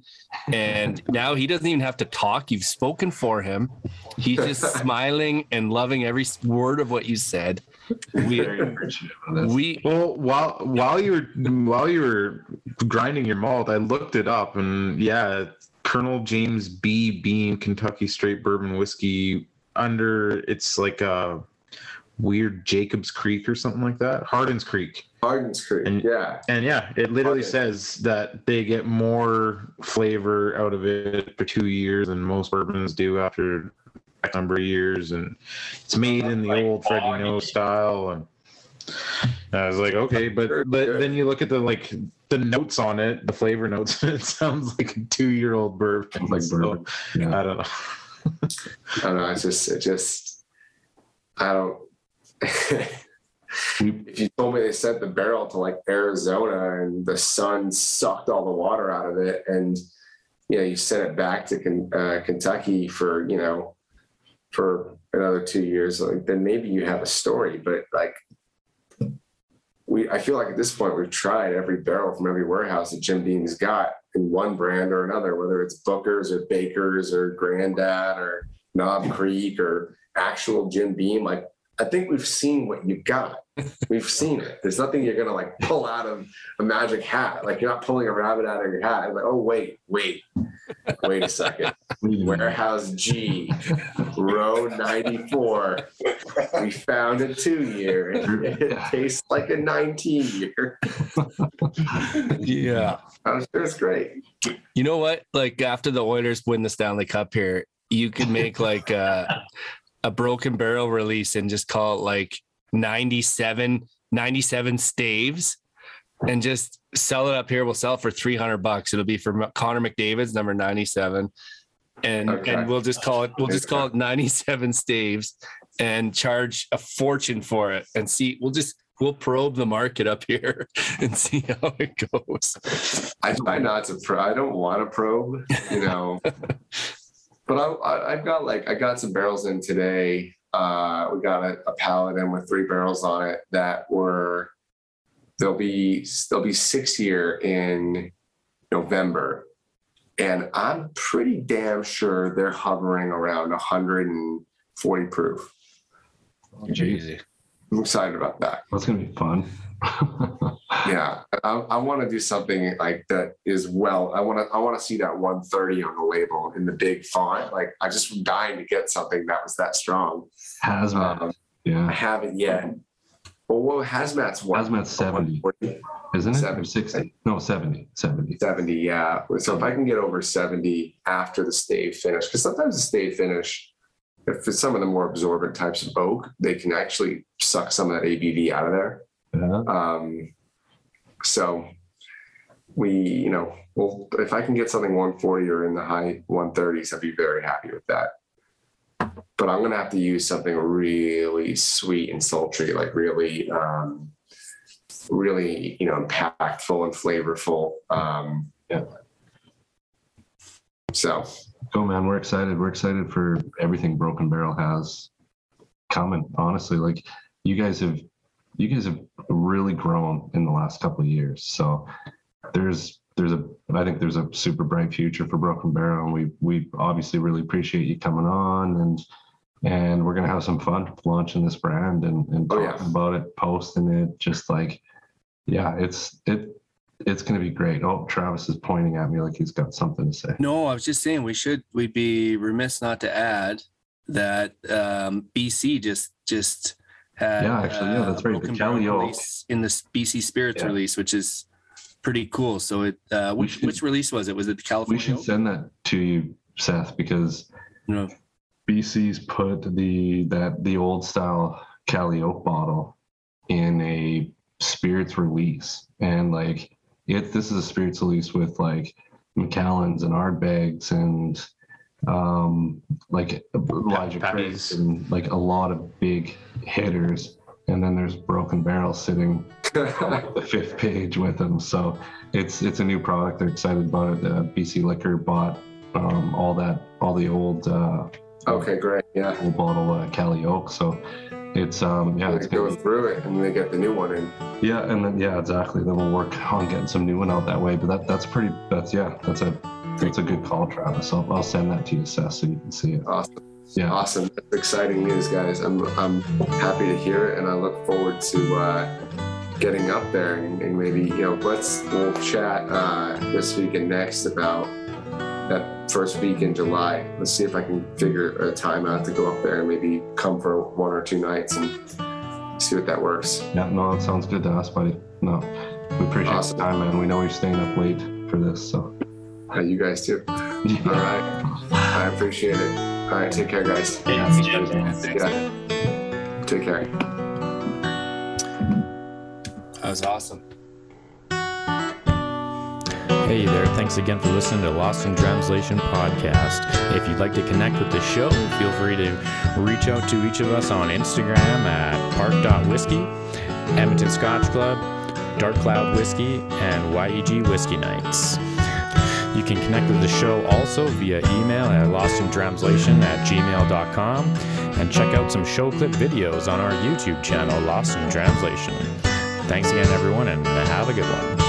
And now he doesn't even have to talk. You've spoken for him. He's just smiling and loving every word of what you said. We, we well while while you were while you were grinding your malt, I looked it up and yeah, Colonel James B. Beam Kentucky Straight Bourbon Whiskey under it's like a weird Jacobs Creek or something like that. Hardin's Creek. Hardin's Creek. And, yeah. And yeah, it literally says that they get more flavor out of it for two years than most bourbons do after a number of years. And it's made in the old Freddie Noe style. And I was like, okay, but but then you look at the like the notes on it, the flavor notes, it sounds like a two year old bourbon. Like So, bourbon. Yeah. I don't know. I don't know. It's just, it just, I don't. if you told me they sent the barrel to like Arizona and the sun sucked all the water out of it, and you know you sent it back to Ken- uh, Kentucky for you know for another two years, like then maybe you have a story. But like we, I feel like at this point we've tried every barrel from every warehouse that Jim Beam's got in one brand or another, whether it's Booker's or Baker's or Granddad or Knob Creek or actual Jim Beam. Like I think we've seen what you've got. We've seen it. There's nothing you're gonna like pull out of a magic hat. Like you're not pulling a rabbit out of your hat. It's like, oh wait, wait, wait a second. Warehouse G, row 94. We found a two year. It tastes like a 19 year. yeah. I'm sure it's great. You know what? Like after the Oilers win the Stanley Cup here, you could make like a, a broken barrel release and just call it like 97, 97 staves and just sell it up here. We'll sell it for 300 bucks. It'll be for Connor McDavid's number 97. And, Okay. and we'll just call it, we'll just call it 97 staves and charge a fortune for it and see, we'll just, we'll probe the market up here and see how it goes. I try not to pro. I don't want to probe, you know. but I, I, I've got like I got some barrels in today. Uh, we got a, a pallet in with three barrels on it that were they'll be they'll be six year in November, and I'm pretty damn sure they're hovering around 140 proof. Crazy. I'm excited about that. That's gonna be fun. Yeah, I, I want to do something like that is well. I want to I want to see that 130 on the label in the big font. Like I just dying to get something that was that strong. Hazmat. Um, I haven't yet. Well, what hazmat's one? Hazmat's 70. Isn't it? Or 60? No, 70. 70. 70, yeah. So if I can get over 70 after the stave finish, because sometimes the stave finish, if it's some of the more absorbent types of oak, they can actually suck some of that ABV out of there. Yeah. Um, so we, you know, well, if I can get something 140 or in the high 130s, I'd be very happy with that. But I'm gonna have to use something really sweet and sultry, like really, um, really, you know, impactful and flavorful. Um, Yeah. So Go, man. We're excited. We're excited for everything Broken Barrel has coming. Honestly, like you guys have, you guys have really grown in the last couple of years. So there's, there's a, I think there's a super bright future for Broken Barrel, and we, we obviously really appreciate you coming on, and and we're gonna have some fun launching this brand and and Oh, talking yeah. about it, posting it, just like, yeah, it's it. It's gonna be great. Oh, Travis is pointing at me like he's got something to say. No, I was just saying we should we'd be remiss not to add that um, BC just just had Yeah, actually, yeah, that's uh, right. The Cali Oak. in the BC Spirits Yeah. release, which is pretty cool. So it uh, which should- which release was it? Was it the California? We should Oak? send that to you, Seth, because No. BC's put the that the old style Cali Oak bottle in a spirits release, and like it, this is a spirits release with like Macallans and Ardbegs and um like Elijah. Craig and like a lot of big hitters, and then there's Broken Barrel sitting the fifth page with them. So it's it's a new product. They're excited about it. Uh, BC Liquor bought um, all that all the old uh, Okay, great. Yeah. old bottle uh, Cali Oak. So it's um yeah it's gonna through it and they get the new one in. yeah and then yeah exactly. Then we'll work on getting some new one out that way. But that that's pretty that's yeah that's a that's a good call, Travis. I'll, I'll send that to you, Seth, so you can see it. Awesome. Yeah. Awesome. That's exciting news, guys. I'm I'm happy to hear it and I look forward to uh, getting up there and, and maybe, you know, let's we'll chat uh, this week and next about that first week in July. Let's see if I can figure a time out to go up there and maybe come for one or two nights and see what that works. Yeah, no, that sounds good to us, buddy. No, we appreciate Awesome. the time, man. We know you're staying up late for this, so Uh, you guys too. All right. I appreciate it. All right. Take care, guys. Yeah, see. Yeah. Take care. That was awesome. Hey there, thanks again for listening to Lost in Translation podcast. If you'd like to connect with the show, feel free to reach out to each of us on Instagram at park.whiskey, Edmonton Scotch Club, Dark Cloud Whiskey, and YEG Whiskey Nights. You can connect with the show also via email at lostintranslation at gmail.com and check out some show clip videos on our YouTube channel, Lost in Translation. Thanks again, everyone, and have a good one.